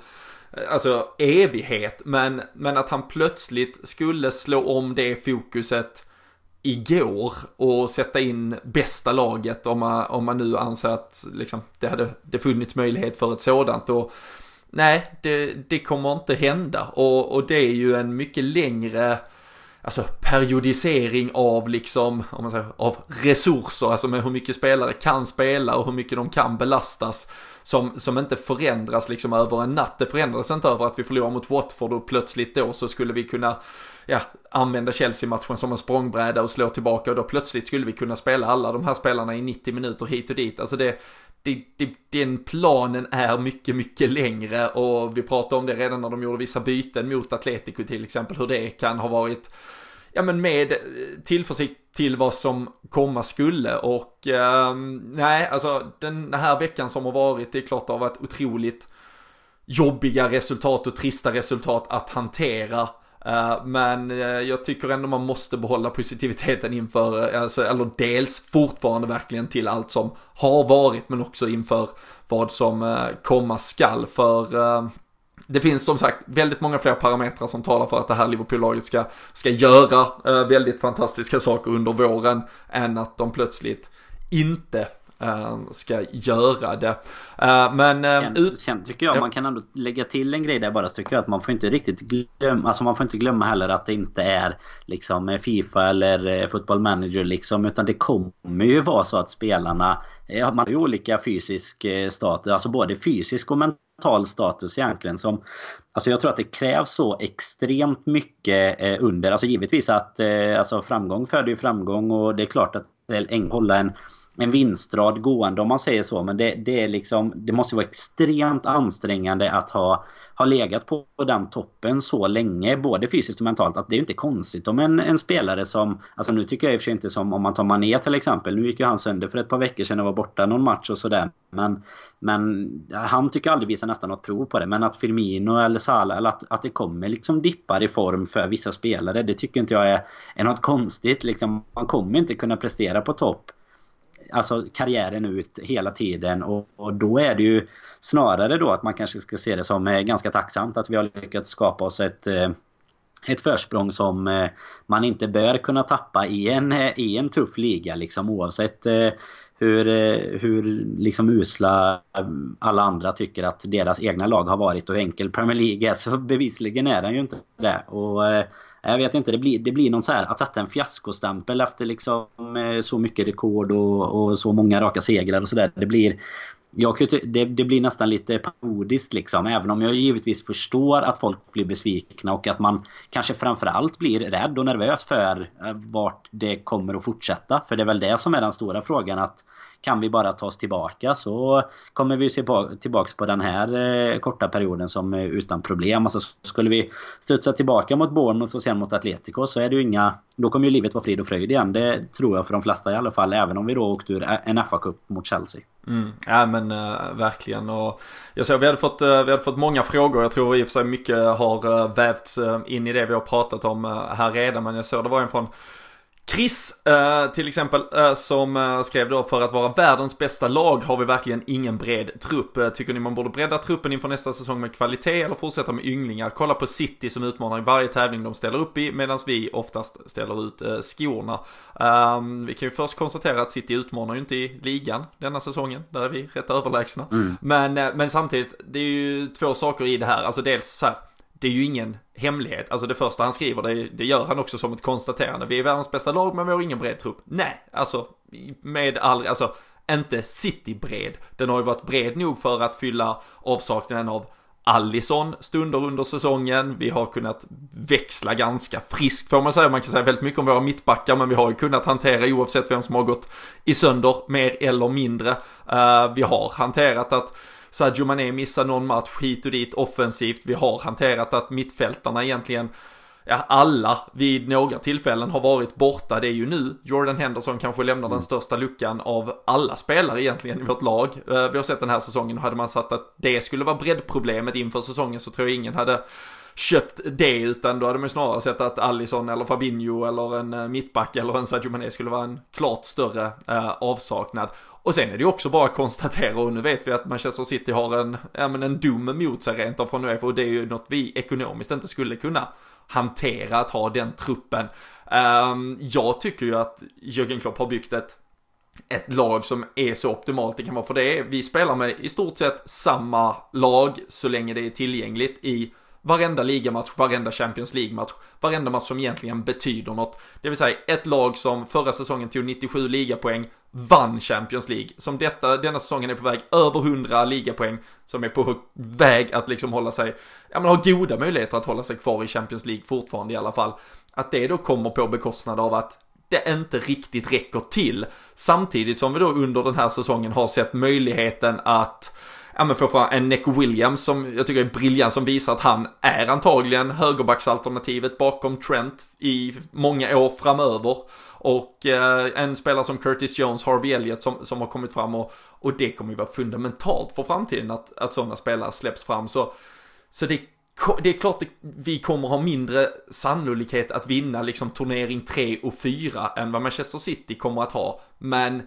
eh, alltså evighet. Men, men att han plötsligt skulle slå om det fokuset igår och sätta in bästa laget om man, om man nu anser att liksom, det hade det funnits möjlighet för ett sådant. Och, nej, det, det kommer inte hända och, och det är ju en mycket längre alltså periodisering av liksom, om man säger, av resurser, alltså med hur mycket spelare kan spela och hur mycket de kan belastas som, som inte förändras liksom över en natt. Det förändras inte över att vi förlorar mot Watford och plötsligt då så skulle vi kunna ja, använda Chelsea-matchen som en språngbräda och slå tillbaka och då plötsligt skulle vi kunna spela alla de här spelarna i 90 minuter hit och dit. Alltså det, det, det, den planen är mycket, mycket längre och vi pratade om det redan när de gjorde vissa byten mot Atletico till exempel, hur det kan ha varit, ja men med tillförsikt till vad som komma skulle och eh, nej, alltså den här veckan som har varit, det är klart det har varit otroligt jobbiga resultat och trista resultat att hantera. Eh, men eh, jag tycker ändå man måste behålla positiviteten inför, eh, alltså, eller dels fortfarande verkligen till allt som har varit men också inför vad som komma skall. För det finns som sagt väldigt många fler parametrar som talar för att det här Liverpool-laget ska, ska göra väldigt fantastiska saker under våren än att de plötsligt inte ska göra det. Eh, men... Eh, känn, tycker jag, ja. man kan ändå lägga till en grej där bara så tycker jag att man får inte riktigt glömma, alltså man får inte glömma heller att det inte är liksom Fifa eller Football Manager liksom utan det kommer ju vara så att spelarna man har ju olika fysisk status, alltså både fysisk och mental status egentligen som Alltså jag tror att det krävs så extremt mycket under, alltså givetvis att alltså framgång föder ju framgång och det är klart att hålla en en vinstrad gående om man säger så. Men det, det, är liksom, det måste vara extremt ansträngande att ha, ha legat på den toppen så länge. Både fysiskt och mentalt. Att det är inte konstigt om en, en spelare som... Alltså nu tycker jag i och för sig inte som om man tar Mané till exempel. Nu gick ju han sönder för ett par veckor sedan och var borta någon match och sådär. Men, men han tycker aldrig visar nästan något prov på det. Men att Firmino eller Salah, eller att, att det kommer liksom dippar i form för vissa spelare. Det tycker inte jag är, är något konstigt. Liksom, man kommer inte kunna prestera på topp alltså karriären ut hela tiden och, och, då är det ju snarare då att man kanske ska se det som eh, ganska tacksamt att vi har lyckats skapa oss ett eh, ett försprång som eh, man inte bör kunna tappa i en, i en tuff liga liksom oavsett hur, hur liksom usla alla andra tycker att deras egna lag har varit och hur enkel Premier League är så bevisligen är den ju inte det. Och jag vet inte, det blir, det blir någon så här att sätta en fiaskostämpel efter liksom eh, så mycket rekord och, och så många raka segrar och sådär. Det blir jag, det, det blir nästan lite parodiskt liksom. Även om jag givetvis förstår att folk blir besvikna och att man kanske framförallt blir rädd och nervös för eh, vart det kommer att fortsätta. För det är väl det som är den stora frågan. att kan vi bara ta oss tillbaka så kommer vi se på, tillbaks på den här eh, korta perioden som eh, utan problem. Alltså skulle vi studsa tillbaka mot Bournemouth och sen mot Atletico så är det ju inga... Då kommer ju livet vara frid och fröjd igen. Det tror jag för de flesta i alla fall. Även om vi då åkte ur en FA-cup mot Chelsea. Mm. Ja men äh, verkligen och jag såg vi hade fått, äh, vi hade fått många frågor. Jag tror i och för sig mycket har äh, vävts in i det vi har pratat om här redan. Men jag såg det var en från Chris eh, till exempel eh, som eh, skrev då för att vara världens bästa lag har vi verkligen ingen bred trupp. Tycker ni man borde bredda truppen inför nästa säsong med kvalitet eller fortsätta med ynglingar? Kolla på City som utmanar i varje tävling de ställer upp i medan vi oftast ställer ut skorna. Ehm, vi kan ju först konstatera att City utmanar ju inte i ligan denna säsongen. Där är vi rätt överlägsna. Mm. Men, men samtidigt, det är ju två saker i det här. Alltså dels så här det är ju ingen hemlighet. Alltså det första han skriver, det, det, gör han också som ett konstaterande. Vi är världens bästa lag men vi har ingen bred trupp. Nej, alltså med all, alltså inte City-bred. Den har ju varit bred nog för att fylla avsaknaden av Allison stunder under säsongen. Vi har kunnat växla ganska friskt får man säga. Man kan säga väldigt mycket om våra mittbackar men vi har ju kunnat hantera oavsett vem som har gått i sönder mer eller mindre. Uh, vi har hanterat att Sadio Mané missar någon match hit och dit offensivt. Vi har hanterat att mittfältarna egentligen ja, alla vid några tillfällen har varit borta. Det är ju nu Jordan Henderson kanske lämnar mm. den största luckan av alla spelare egentligen i vårt lag. Eh, vi har sett den här säsongen och hade man satt att det skulle vara breddproblemet inför säsongen så tror jag ingen hade köpt det utan då hade man ju snarare sett att Allison eller Fabinho eller en eh, mittback eller en Sadio Mané skulle vara en klart större eh, avsaknad. Och sen är det ju också bara att konstatera och nu vet vi att Manchester City har en, ja men en dom mot sig rent av från Uefa och det är ju något vi ekonomiskt inte skulle kunna hantera att ha den truppen. Um, jag tycker ju att Jürgen Klopp har byggt ett ett lag som är så optimalt det kan vara för det vi spelar med i stort sett samma lag så länge det är tillgängligt i varenda ligamatch, varenda Champions League-match, varenda match som egentligen betyder något. Det vill säga ett lag som förra säsongen tog 97 ligapoäng, vann Champions League. Som detta, denna säsongen är på väg över 100 ligapoäng, som är på väg att liksom hålla sig, ja men har goda möjligheter att hålla sig kvar i Champions League fortfarande i alla fall. Att det då kommer på bekostnad av att det inte riktigt räcker till. Samtidigt som vi då under den här säsongen har sett möjligheten att ja men få fram en Nick Williams som jag tycker är briljant som visar att han är antagligen högerbacksalternativet bakom Trent i många år framöver. Och eh, en spelare som Curtis Jones, Harvey Elliott som, som har kommit fram och, och det kommer ju vara fundamentalt för framtiden att, att sådana spelare släpps fram. Så, så det, det är klart att vi kommer ha mindre sannolikhet att vinna liksom turnering 3 och 4 än vad Manchester City kommer att ha. Men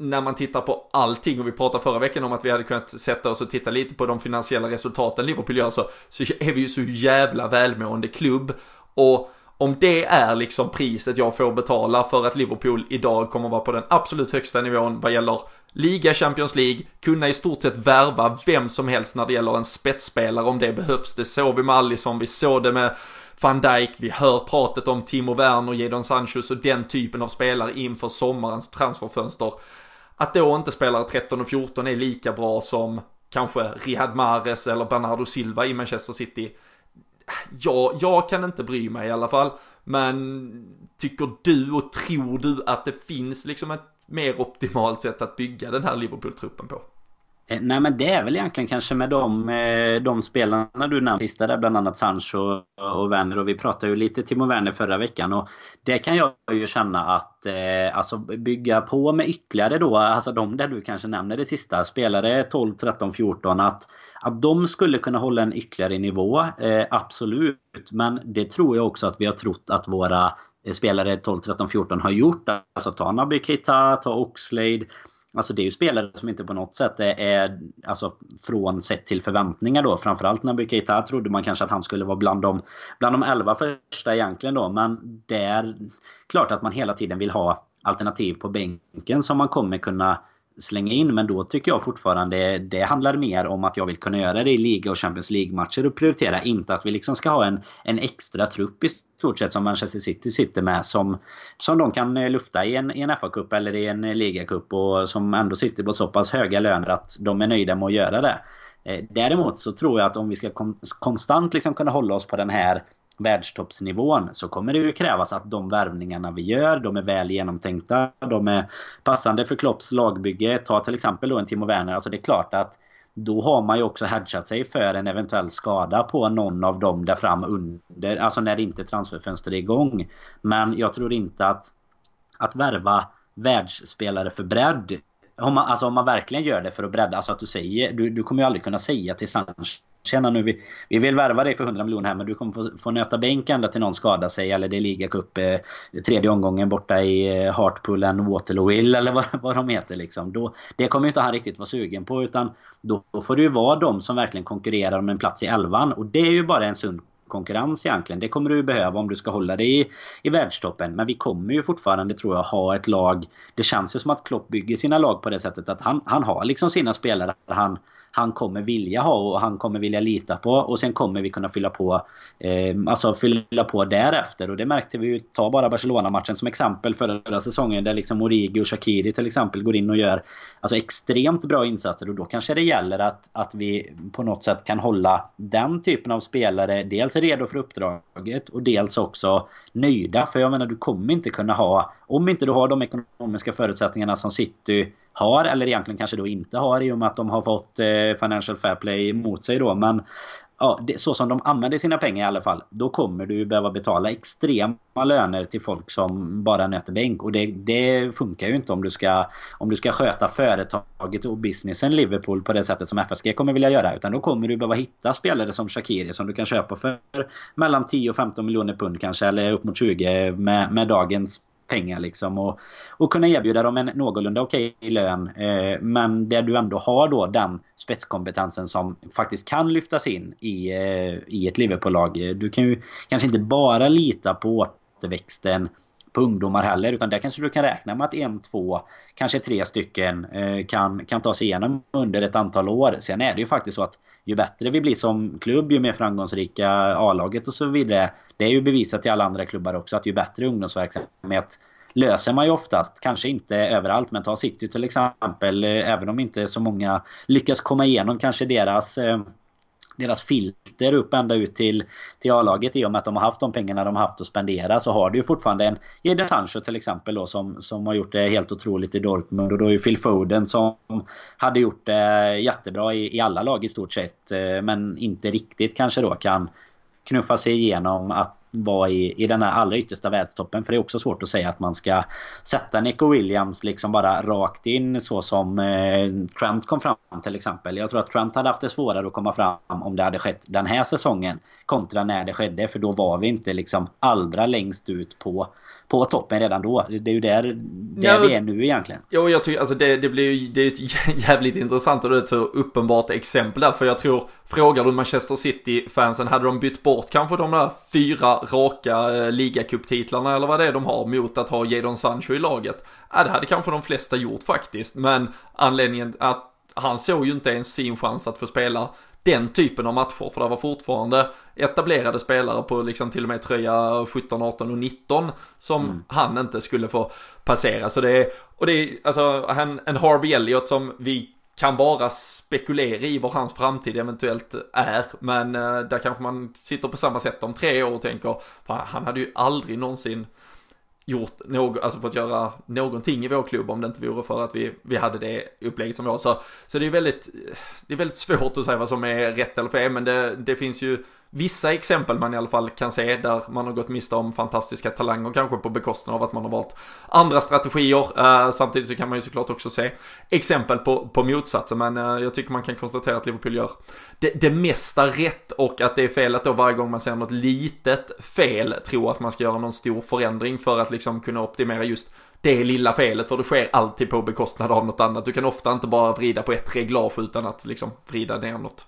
när man tittar på allting och vi pratade förra veckan om att vi hade kunnat sätta oss och titta lite på de finansiella resultaten Liverpool gör så, så är vi ju så jävla välmående klubb och om det är liksom priset jag får betala för att Liverpool idag kommer vara på den absolut högsta nivån vad gäller liga, Champions League, kunna i stort sett värva vem som helst när det gäller en spetsspelare om det behövs. Det såg vi med Alisson, vi såg det med van Dijk, vi hör pratet om Timo Werner, Jadon Sanchos och den typen av spelare inför sommarens transferfönster. Att då inte spelare 13 och 14 är lika bra som kanske Riyad Mahrez eller Bernardo Silva i Manchester City. Ja, jag kan inte bry mig i alla fall. Men tycker du och tror du att det finns liksom ett mer optimalt sätt att bygga den här Liverpool-truppen på? Eh, nej men det är väl egentligen kanske med de, eh, de spelarna du nämnde sista där, bland annat Sancho och Werner. Och vi pratade ju lite Timo Werner förra veckan. Och det kan jag ju känna att eh, alltså bygga på med ytterligare då, alltså de där du kanske nämner det sista, spelare 12, 13, 14. Att, att de skulle kunna hålla en ytterligare nivå, eh, absolut. Men det tror jag också att vi har trott att våra eh, spelare 12, 13, 14 har gjort. Alltså ta Naby Keita, ta Oxlade. Alltså det är ju spelare som inte på något sätt är, alltså från sett till förväntningar då. Framförallt när Keita trodde man kanske att han skulle vara bland de, bland de 11 första egentligen då. Men det är klart att man hela tiden vill ha alternativ på bänken som man kommer kunna slänga in. Men då tycker jag fortfarande det handlar mer om att jag vill kunna göra det i liga och Champions League-matcher och prioritera. Inte att vi liksom ska ha en, en extra trupp i stort sett som Manchester City sitter med som, som de kan eh, lufta i en, i en FA-cup eller i en eh, ligacup och som ändå sitter på så pass höga löner att de är nöjda med att göra det. Eh, däremot så tror jag att om vi ska konstant liksom kunna hålla oss på den här världstoppsnivån så kommer det ju krävas att de värvningarna vi gör, de är väl genomtänkta, de är passande för Klopps lagbygge. Ta till exempel då en Timo Werner, alltså det är klart att då har man ju också hedgat sig för en eventuell skada på någon av dem där fram under, alltså när inte transferfönster är igång. Men jag tror inte att, att värva världsspelare för bredd om man, alltså om man verkligen gör det för att bredda, alltså att du säger, du, du kommer ju aldrig kunna säga till Sanch Tjena nu, vi, vi vill värva dig för 100 miljoner här men du kommer få, få nöta bänk ända till någon skadar sig eller det är ligacup eh, tredje omgången borta i eh, Hartpullen, Waterloo Hill eller vad, vad de heter liksom. Då, det kommer ju inte han riktigt vara sugen på utan då, då får det ju vara de som verkligen konkurrerar om en plats i elvan och det är ju bara en sund konkurrens egentligen. Det kommer du behöva om du ska hålla dig i, i världstoppen. Men vi kommer ju fortfarande tror jag ha ett lag. Det känns ju som att Klopp bygger sina lag på det sättet att han, han har liksom sina spelare. Han, han kommer vilja ha och han kommer vilja lita på. Och sen kommer vi kunna fylla på eh, alltså fylla på därefter. Och det märkte vi ju, ta bara Barcelona-matchen som exempel förra säsongen där liksom Origi och Shakiri till exempel går in och gör alltså extremt bra insatser. Och då kanske det gäller att, att vi på något sätt kan hålla den typen av spelare dels redo för uppdraget och dels också nöjda. För jag menar du kommer inte kunna ha, om inte du har de ekonomiska förutsättningarna som City har eller egentligen kanske då inte har i och med att de har fått eh, Financial Fair Play mot sig då. Men ja, det, så som de använder sina pengar i alla fall. Då kommer du behöva betala extrema löner till folk som bara nöter bänk. Och det, det, funkar ju inte om du, ska, om du ska sköta företaget och businessen Liverpool på det sättet som FSG kommer vilja göra. Utan då kommer du behöva hitta spelare som Shakiri som du kan köpa för mellan 10 och 15 miljoner pund kanske. Eller upp mot 20 med, med dagens pengar liksom och, och kunna erbjuda dem en någorlunda okej okay lön. Eh, men där du ändå har då den spetskompetensen som faktiskt kan lyftas in i, eh, i ett Liverpool-lag. Eh, du kan ju kanske inte bara lita på återväxten på ungdomar heller. Utan där kanske du kan räkna med att en, två, kanske tre stycken eh, kan, kan ta sig igenom under ett antal år. Sen är det ju faktiskt så att ju bättre vi blir som klubb, ju mer framgångsrika A-laget och så vidare. Det är ju bevisat i alla andra klubbar också att ju bättre ungdomsverksamhet löser man ju oftast. Kanske inte överallt men ta City till exempel. Eh, även om inte så många lyckas komma igenom kanske deras eh, deras filter upp ända ut till, till A-laget i och med att de har haft de pengarna de har haft att spendera så har du ju fortfarande en Jadon Sancho till exempel då som, som har gjort det helt otroligt i Dortmund. Och då är ju Phil Foden som hade gjort det jättebra i, i alla lag i stort sett eh, men inte riktigt kanske då kan knuffa sig igenom att vara i, i den här allra yttersta världstoppen. För det är också svårt att säga att man ska sätta Nico Williams liksom bara rakt in så som eh, Trent kom fram till exempel. Jag tror att Trent hade haft det svårare att komma fram om det hade skett den här säsongen. Kontra när det skedde. För då var vi inte liksom allra längst ut på på toppen redan då. Det är ju där, där ja, vi är nu egentligen. Ja, jag tycker alltså det, det blir ju, det är ett jävligt intressant och det är ett så uppenbart exempel där. För jag tror, frågar du Manchester City-fansen, hade de bytt bort kanske de där fyra raka eh, ligacuptitlarna eller vad det är de har mot att ha Jadon Sancho i laget? Ja, det hade kanske de flesta gjort faktiskt. Men anledningen att han såg ju inte ens sin chans att få spela den typen av matcher. För det var fortfarande etablerade spelare på liksom till och med tröja 17, 18 och 19 som mm. han inte skulle få passera. Så det är, och det är alltså en, en Harvey Elliott som vi kan bara spekulera i vad hans framtid eventuellt är. Men eh, där kanske man sitter på samma sätt om tre år och tänker, han hade ju aldrig någonsin gjort något, alltså fått göra någonting i vår klubb om det inte vore för att vi, vi hade det upplägget som vi har. Så, så det är väldigt, det är väldigt svårt att säga vad som är rätt eller fel, men det, det finns ju vissa exempel man i alla fall kan se där man har gått miste om fantastiska talanger kanske på bekostnad av att man har valt andra strategier. Eh, samtidigt så kan man ju såklart också se exempel på, på motsatsen men eh, jag tycker man kan konstatera att Liverpool gör det, det mesta rätt och att det är fel att då varje gång man ser något litet fel tro att man ska göra någon stor förändring för att liksom kunna optimera just det lilla felet för det sker alltid på bekostnad av något annat. Du kan ofta inte bara vrida på ett reglage utan att liksom vrida ner något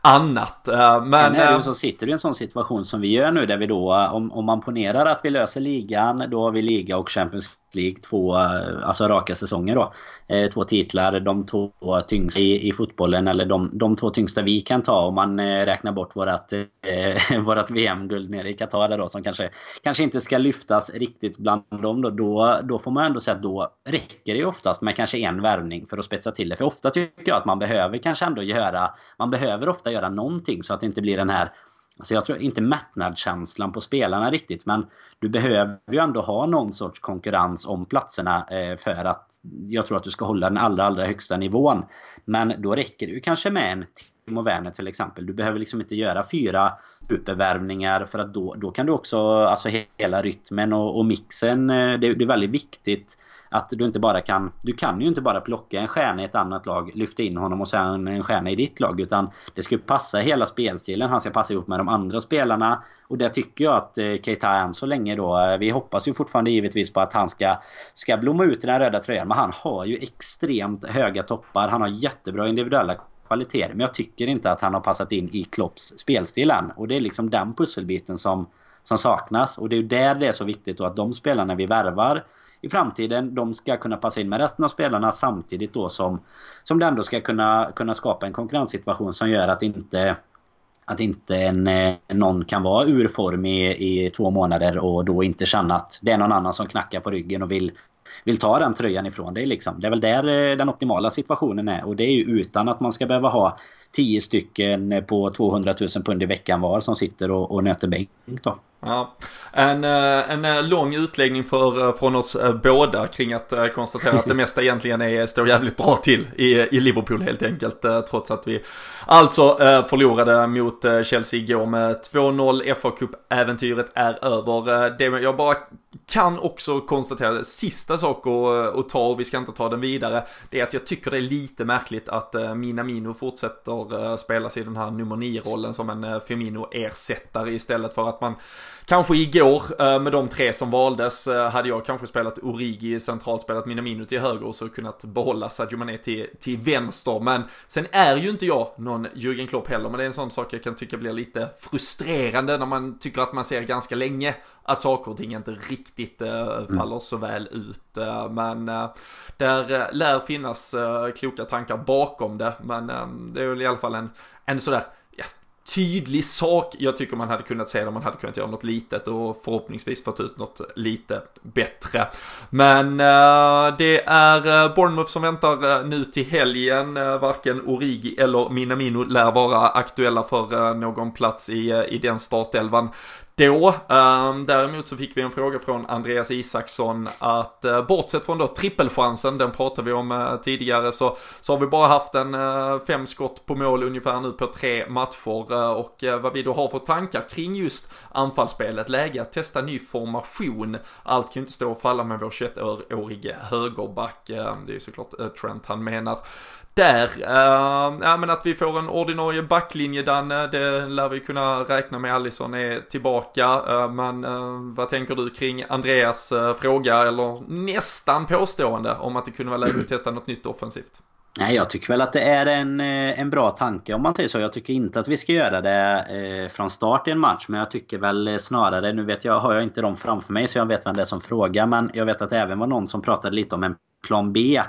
annat. Eh, men... Sen är det ju så, sitter du i en sån situation som vi gör nu där vi då, om, om man ponerar att vi löser ligan, då har vi liga och Champions League två alltså raka säsonger då. Eh, två titlar, de två tyngsta i, i fotbollen eller de, de två tyngsta vi kan ta om man eh, räknar bort vårat, eh, vårat VM-guld nere i Qatar där då som kanske, kanske inte ska lyftas riktigt bland dem då, då. Då får man ändå säga att då räcker det ju oftast med kanske en värvning för att spetsa till det. För ofta tycker jag att man behöver kanske ändå göra, man behöver ofta göra någonting så att det inte blir den här Alltså jag tror inte mättnadskänslan på spelarna riktigt men du behöver ju ändå ha någon sorts konkurrens om platserna eh, för att jag tror att du ska hålla den allra, allra högsta nivån. Men då räcker det ju kanske med en Timo Werner till exempel. Du behöver liksom inte göra fyra supervärvningar för att då, då kan du också, alltså hela rytmen och, och mixen, eh, det, det är väldigt viktigt att du inte bara kan... Du kan ju inte bara plocka en stjärna i ett annat lag, lyfta in honom och sen en stjärna i ditt lag. Utan det ska passa hela spelstilen. Han ska passa ihop med de andra spelarna. Och det tycker jag att eh, Keita än så länge då. Eh, vi hoppas ju fortfarande givetvis på att han ska, ska blomma ut i den röda tröjan. Men han har ju extremt höga toppar. Han har jättebra individuella kvaliteter. Men jag tycker inte att han har passat in i Klopps spelstil än. Och det är liksom den pusselbiten som, som saknas. Och det är ju där det är så viktigt då att de spelarna vi värvar i framtiden. De ska kunna passa in med resten av spelarna samtidigt då som, som det ändå ska kunna, kunna skapa en konkurrenssituation som gör att inte att inte en, eh, någon kan vara ur form i, i två månader och då inte känna att det är någon annan som knackar på ryggen och vill, vill ta den tröjan ifrån dig. Liksom. Det är väl där eh, den optimala situationen är. Och det är ju utan att man ska behöva ha 10 stycken på 200 000 pund i veckan var som sitter och, och nöter bänk då. Ja. En, eh, en eh, lång utläggning för, eh, från oss båda kring att konstatera att det mesta egentligen är, står jävligt bra till i, i Liverpool helt enkelt. Trots att vi alltså förlorade mot Chelsea igår med 2-0. FA Cup-äventyret är över. Det jag bara kan också konstatera, sista sak att, att ta och vi ska inte ta den vidare, det är att jag tycker det är lite märkligt att Minamino fortsätter spelas i den här nummer 9-rollen som en Firmino-ersättare istället för att man Kanske igår eh, med de tre som valdes eh, hade jag kanske spelat Origi centralt, spelat Minamino till höger och så kunnat behålla Sadio Mané till, till vänster. Men sen är ju inte jag någon Jürgen Klopp heller, men det är en sån sak jag kan tycka blir lite frustrerande när man tycker att man ser ganska länge att saker och ting inte riktigt faller mm. så väl ut. Men där lär finnas kloka tankar bakom det, men det är väl i alla fall en, en sådär tydlig sak jag tycker man hade kunnat se när man hade kunnat göra något litet och förhoppningsvis fått ut något lite bättre. Men uh, det är eh, Bournemouth som väntar uh, nu till helgen. varken Origi eller Minamino lär vara aktuella för någon plats i, i den startelvan då. Ehm, däremot så fick vi en fråga från Andreas Isaksson att eh, bortsett från då trippelchansen, den pratade vi om eh, tidigare, så, så har vi bara haft en eh, fem skott på mål ungefär nu på tre matcher och vad vi då har för tankar kring just anfallsspelet, läge att testa ny formation. Allt kan ju inte stå och falla med vår 21-årige högerback, ehm, det är ju såklart Trent han menar där. Uh, ja men att vi får en ordinarie backlinje Danne, det lär vi kunna räkna med. Allison är tillbaka. Uh, men uh, vad tänker du kring Andreas eh, fråga, eller nästan påstående om att det kunde vara läge att testa något nytt offensivt? Nej, jag tycker väl att det är en, eh, en bra tanke om man säger så. Jag tycker inte att vi ska göra det eh, från start i en match. Men jag tycker väl eh, snarare, nu vet jag, har jag inte dem framför mig så jag vet vem det är som frågar. Men jag vet att det även var någon som pratade lite om en plan B.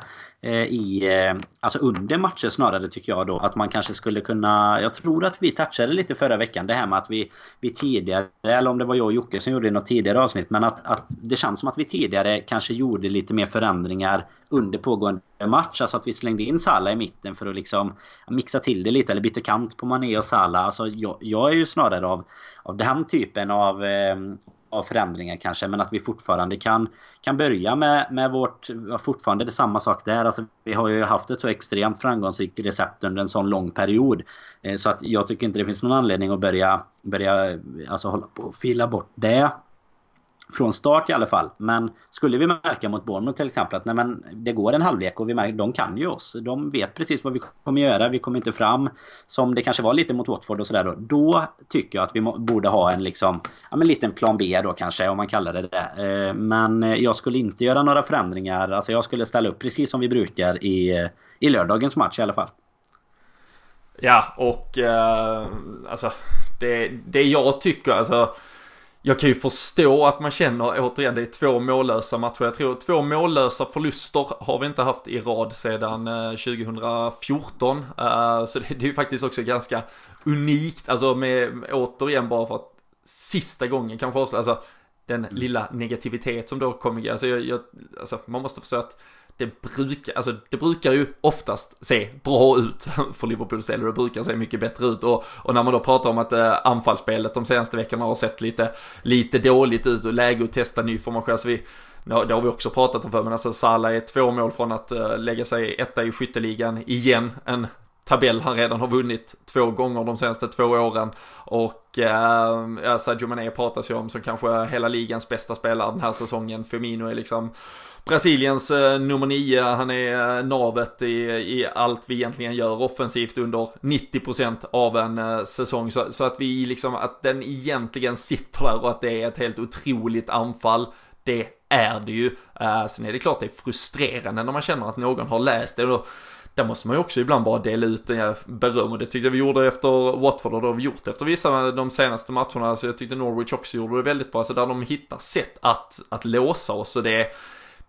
Eh, I, eh, alltså under matcher snarare tycker jag då. Att man kanske skulle kunna... Jag tror att vi touchade lite förra veckan det här med att vi, vi tidigare, eller om det var jag och Jocke som gjorde det i något tidigare avsnitt. Men att, att det känns som att vi tidigare kanske gjorde lite mer förändringar under pågående match. Alltså att vi slängde in Salah i mitten för att liksom mixa till det lite. Eller bytte kant på Mané och Salah. Alltså jag, jag är ju snarare av, av den typen av eh, av förändringar kanske men att vi fortfarande kan, kan börja med, med vårt... Fortfarande det är samma sak där. Alltså, vi har ju haft ett så extremt framgångsrikt recept under en sån lång period. Eh, så att jag tycker inte det finns någon anledning att börja, börja alltså, hålla på och fila bort det från start i alla fall. Men skulle vi märka mot Bournemouth till exempel att nej men, det går en halvlek och vi märker, de kan ju oss. De vet precis vad vi kommer göra. Vi kommer inte fram som det kanske var lite mot Watford och sådär då. Då tycker jag att vi borde ha en liksom, ja men liten plan B då kanske om man kallar det det. Eh, men jag skulle inte göra några förändringar. Alltså jag skulle ställa upp precis som vi brukar i, i lördagens match i alla fall. Ja och eh, alltså det, det jag tycker alltså jag kan ju förstå att man känner, återigen, det är två mållösa matcher. Jag tror två mållösa förluster har vi inte haft i rad sedan eh, 2014. Eh, så det är ju faktiskt också ganska unikt, alltså med, återigen bara för att sista gången kanske alltså den lilla negativitet som då kommer, alltså, jag, jag, alltså man måste förstå att det brukar, alltså det brukar ju oftast se bra ut för Liverpools del och det brukar se mycket bättre ut. Och, och när man då pratar om att eh, anfallsspelet de senaste veckorna har sett lite, lite dåligt ut och läge att testa ny formation, alltså vi, det har vi också pratat om för men alltså Salah är två mål från att uh, lägga sig etta i skytteligan igen, en tabell han redan har vunnit två gånger de senaste två åren. Och eh, Sadio Mané pratas ju om som kanske hela ligans bästa spelare den här säsongen. Firmino är liksom Brasiliens eh, nummer nio, han är eh, navet i, i allt vi egentligen gör offensivt under 90% av en eh, säsong. Så, så, att vi liksom, att den egentligen sitter där och att det är ett helt otroligt anfall. Det är det ju. Eh, sen är det klart det är frustrerande när man känner att någon har läst det. Och där måste man ju också ibland bara dela ut beröm och det tyckte jag vi gjorde efter Watford och det har vi gjort efter vissa de senaste matcherna. Så jag tyckte Norwich också gjorde det väldigt bra. Så där de hittar sätt att, att låsa oss och det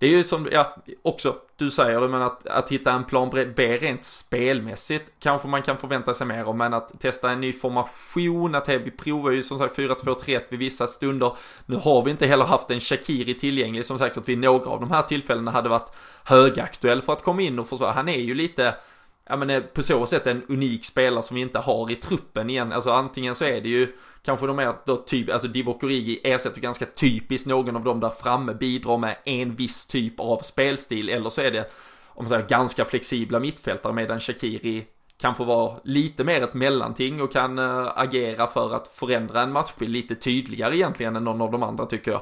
det är ju som, ja, också du säger det, men att, att hitta en plan B rent spelmässigt kanske man kan förvänta sig mer om, men att testa en ny formation, att vi provar ju som sagt 4-2-3-1 vid vissa stunder. Nu har vi inte heller haft en Shakiri tillgänglig som säkert vid några av de här tillfällena hade varit högaktuell för att komma in och försvara. Han är ju lite ja men eh, på så sätt en unik spelare som vi inte har i truppen igen. Alltså antingen så är det ju kanske de är då typ, alltså Divock Origi ersätter ganska typiskt någon av dem där framme, bidrar med en viss typ av spelstil, eller så är det om man säger ganska flexibla mittfältare medan Shakiri kan få vara lite mer ett mellanting och kan äh, agera för att förändra en matchbild lite tydligare egentligen än någon av de andra tycker jag.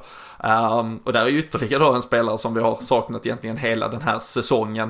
Um, och där är ytterligare då en spelare som vi har saknat egentligen hela den här säsongen.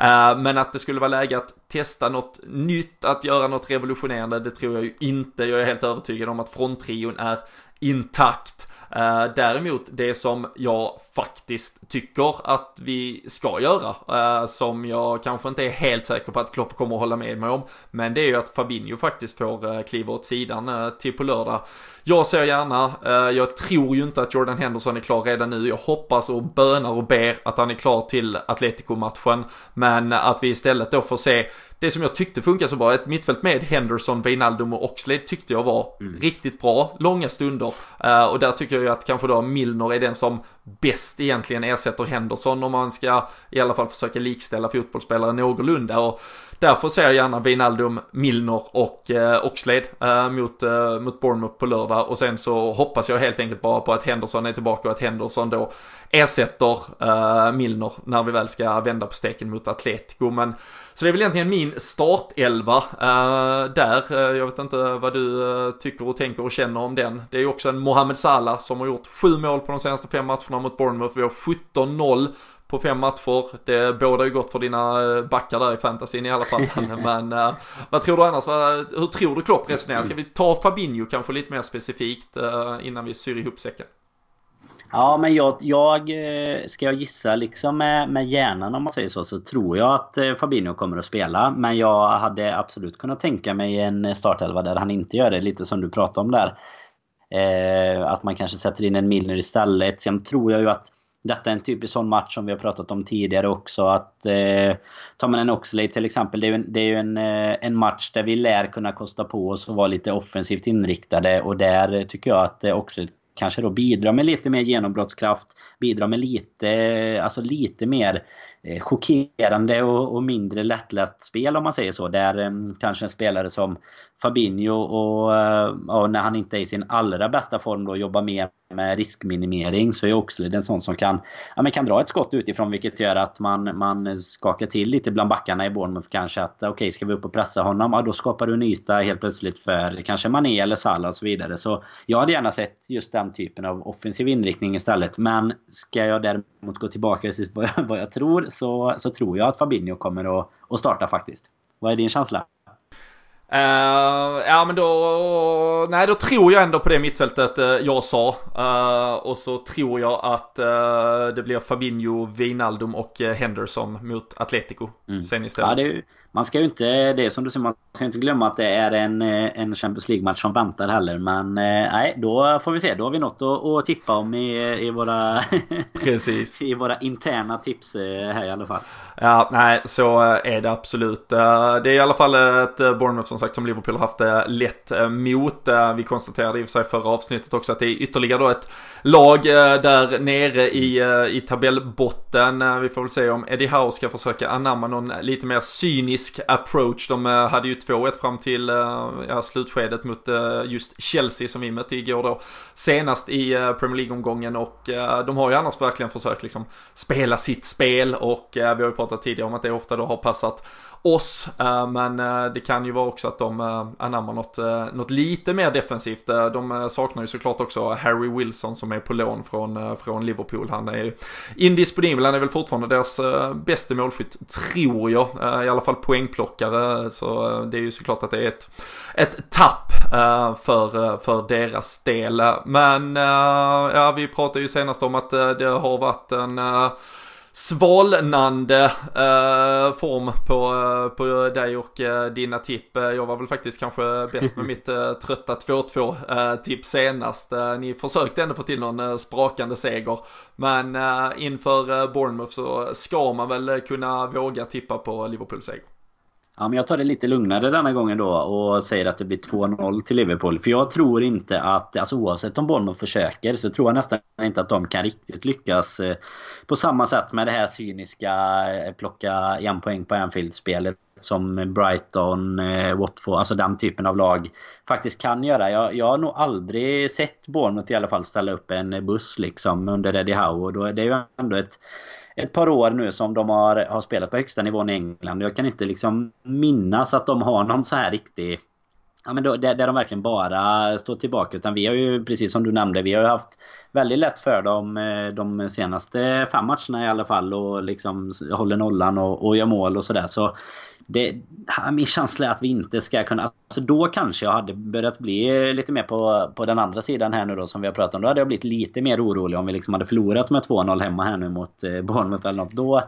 Uh, men att det skulle vara läge att testa något nytt, att göra något revolutionerande, det tror jag ju inte. Jag är helt övertygad om att fronttrion är intakt. Uh, däremot det som jag faktiskt tycker att vi ska göra, uh, som jag kanske inte är helt säker på att Klopp kommer att hålla med mig om, men det är ju att Fabinho faktiskt får eh, kliva åt sidan till på lördag. Jag ser gärna, jag tror ju inte att Jordan Henderson är klar redan nu, jag hoppas och bönar och ber att han är klar till Atletico-matchen, men att vi istället då får se det som jag tyckte funkar så bra, ett mittfält med Henderson, Wijnaldum och Oxlade tyckte jag var mm. riktigt bra, långa stunder. Uh, och där tycker jag ju att kanske då Milner är den som bäst egentligen ersätter Henderson om man ska i alla fall försöka likställa fotbollsspelare någorlunda. Och därför ser jag gärna Wijnaldum, Milner och eh, Oxlade eh, mot, eh, mot Bournemouth på lördag. Och sen så hoppas jag helt enkelt bara på att Henderson är tillbaka och att Henderson då ersätter eh, Milner när vi väl ska vända på steken mot Atletico. Men så det är väl egentligen min startelva eh, där. Eh, jag vet inte vad du eh, tycker och tänker och känner om den. Det är ju också en Mohamed Salah som har gjort sju mål på de senaste fem matcherna mot Bournemouth. Vi har 17-0 på fem matcher. Det bådar ju gott för dina backar där i fantasyn i alla fall. Men uh, vad tror du annars? Hur tror du Klopp resonerar? Ska vi ta Fabinho kanske lite mer specifikt uh, innan vi syr ihop säcken? Ja, men jag, jag eh, ska jag gissa liksom med, med hjärnan om man säger så, så tror jag att eh, Fabinho kommer att spela. Men jag hade absolut kunnat tänka mig en startelva där han inte gör det, lite som du pratade om där. Eh, att man kanske sätter in en Milner istället. Sen tror jag ju att detta är en typisk sån match som vi har pratat om tidigare också. Att eh, Tar man en Oxlade till exempel, det är ju, en, det är ju en, eh, en match där vi lär kunna kosta på oss och vara lite offensivt inriktade. Och där tycker jag att eh, Oxlade kanske då bidrar med lite mer genombrottskraft, bidrar med lite, alltså lite mer Eh, chockerande och, och, mindre lättläst spel om man säger så. Där ehm, kanske en spelare som Fabinho och, eh, och, när han inte är i sin allra bästa form då jobbar mer med riskminimering så är Oxlade en sån som kan, ja, men kan dra ett skott utifrån vilket gör att man, man skakar till lite bland backarna i Bournemouth kanske. Att okej, okay, ska vi upp och pressa honom? Ja, då skapar du en yta helt plötsligt för kanske Mané eller Salah och så vidare. Så jag hade gärna sett just den typen av offensiv inriktning istället. Men ska jag däremot gå tillbaka till vad jag tror så, så tror jag att Fabinho kommer att, att starta faktiskt. Vad är din känsla? Uh, ja men då, nej då tror jag ändå på det mittfältet uh, jag sa. Uh, och så tror jag att det blir Fabinho, Wijnaldum och Henderson mot Atletico. Mm. Sen istället. Ja, det, man ska ju inte, det som du säger, man ska inte glömma att det är en, en Champions League-match som väntar heller. Men nej, då får vi se. Då har vi något att, att tippa om i, i våra... Precis. I våra interna tips här i alla fall. Ja, nej, så är det absolut. Det är i alla fall ett Bournemouth som sagt som Liverpool har haft det lätt mot. Vi konstaterade i och för sig förra avsnittet också att det är ytterligare då ett lag där nere i, i tabellbotten. Vi får väl se om Eddie Howe ska försöka anamma någon lite mer cynisk approach. De eh, hade ju 2-1 fram till eh, ja, slutskedet mot eh, just Chelsea som vi mötte igår då. Senast i Premier League-omgången och de har ju annars verkligen försökt liksom spela sitt spel och vi har ju pratat tidigare om att det ofta då har passat oss. Eh, men eh, det kan ju vara också att de eh, anammar något, något lite mer defensivt. De saknar ju såklart också Harry Wilson som är på lån från, från Liverpool. Han är ju indisponibel, han är väl fortfarande deras bästa målskytt, tror jag. I alla fall poängplockare. Så det är ju såklart att det är ett, ett tapp för, för deras del. Men ja, vi pratade ju senast om att det har varit en svalnande eh, form på, eh, på dig och eh, dina tipp. Eh, jag var väl faktiskt kanske bäst med mitt eh, trötta 2-2 eh, tipp senast. ni försökte ändå få till någon sprakande seger. Men inför Bournemouth så ska man väl kunna våga tippa på Liverpool-seger. Ja, men jag tar det lite lugnare denna gången då och säger att det blir 2-0 till Liverpool. För jag tror inte att, alltså oavsett om Bournemouth försöker, så tror jag nästan inte att de kan riktigt lyckas eh, på samma sätt med det här cyniska eh, plocka en poäng på Anfield-spelet som Brighton, eh, Watford, alltså den typen av lag faktiskt kan göra. Jag, jag har nog aldrig sett Bournemouth i alla fall ställa upp en buss liksom under Eddie Howe och då är det ju ändå ett ett par år nu som de har, har spelat på högsta nivån i England. Jag kan inte liksom minnas att de har någon så här riktig... Ja men då, där, där de verkligen bara står tillbaka. Utan vi har ju, precis som du nämnde, vi har ju haft väldigt lätt för dem eh, de senaste fem matcherna i alla fall. Och liksom håller nollan och, och gör mål och sådär. Så det, min känsla är att vi inte ska kunna... Alltså då kanske jag hade börjat bli lite mer på, på den andra sidan här nu då som vi har pratat om. Då hade jag blivit lite mer orolig om vi liksom hade förlorat med 2-0 hemma här nu mot eh, Bournemouth eller något. Då,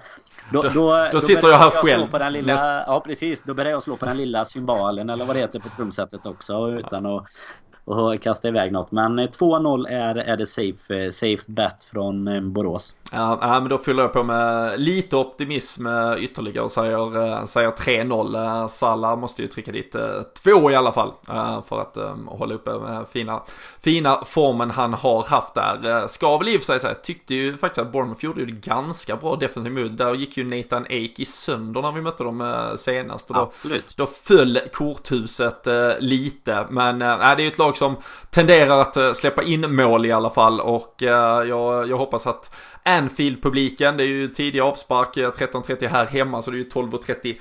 då, då, då, då sitter jag här själv. På den lilla, ja precis, då börjar jag slå på den lilla symbalen eller vad det heter på trumsetet också utan att och kasta iväg något. Men 2-0 är, är det safe, eh, safe bet från eh, Borås. Ja, men då fyller jag på med lite optimism eh, ytterligare och säger, säger 3-0. Salah måste ju trycka dit två i alla fall för att hålla uppe fina, fina formen han har haft där. Ska väl i och för sig säga, tyckte ju faktiskt att Bournemouth gjorde det ganska bra defensivt mot. Där gick ju Nathan Ake i sönder när vi mötte dem senast. Och då, Absolut. då föll korthuset lite. Men äh, det är ju ett lag som tenderar att eh, släppa in mål i alla fall och eh, jag, jag hoppas att Anfield-publiken, det är ju tidig avspark eh, 13.30 här hemma så det är ju 12.30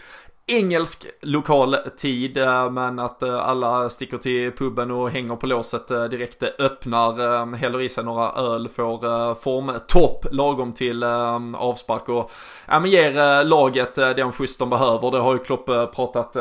engelsk lokal tid men att alla sticker till puben och hänger på låset direkt öppnar, häller i sig några öl, får formtopp lagom till avspark och ja, men ger laget den skjuts de behöver. Det har ju Klopp pratat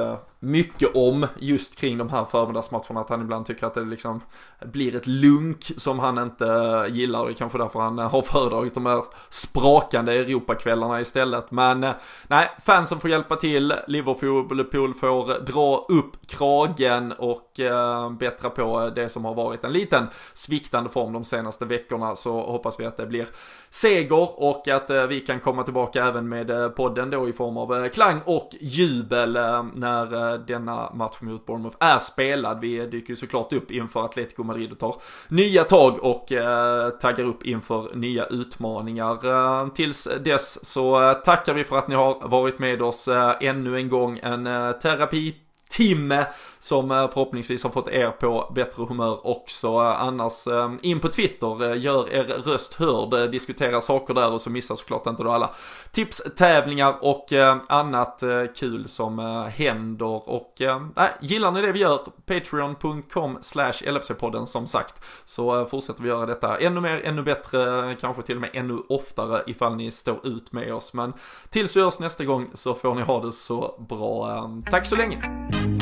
mycket om just kring de här förmiddagsmatcherna att han ibland tycker att det liksom blir ett lunk som han inte gillar. Och det är kanske därför han eh, har föredragit de här sprakande Europakvällarna istället. Men eh, nej, fansen får hjälpa till, Liverpool får dra upp kragen och eh, bättra på det som har varit en liten sviktande form de senaste veckorna. Så hoppas vi att det blir seger och att eh, vi kan komma tillbaka även med eh, podden då i form av klang och jubel när denna match mot Bournemouth är spelad. Vi dyker ju såklart upp inför Atletico Madrid och tar nya tag och eh, taggar upp inför nya utmaningar. Eh, tills dess så eh, tackar vi för att ni har varit med oss ännu en gång. En terapi timme som eh, förhoppningsvis har fått er på bättre humör också. Eh, annars eh, in på Twitter, gör er röst hörd, diskutera saker där och så missa såklart inte då alla tips, tävlingar och annat kul som händer och äh, gillar ni det vi gör, patreon.com slash LFC-podden som sagt så fortsätter vi göra detta ännu mer, ännu bättre, kanske till och med ännu oftare ifall ni står ut med oss men tills vi hörs nästa gång så får ni ha det så bra. Tack så länge!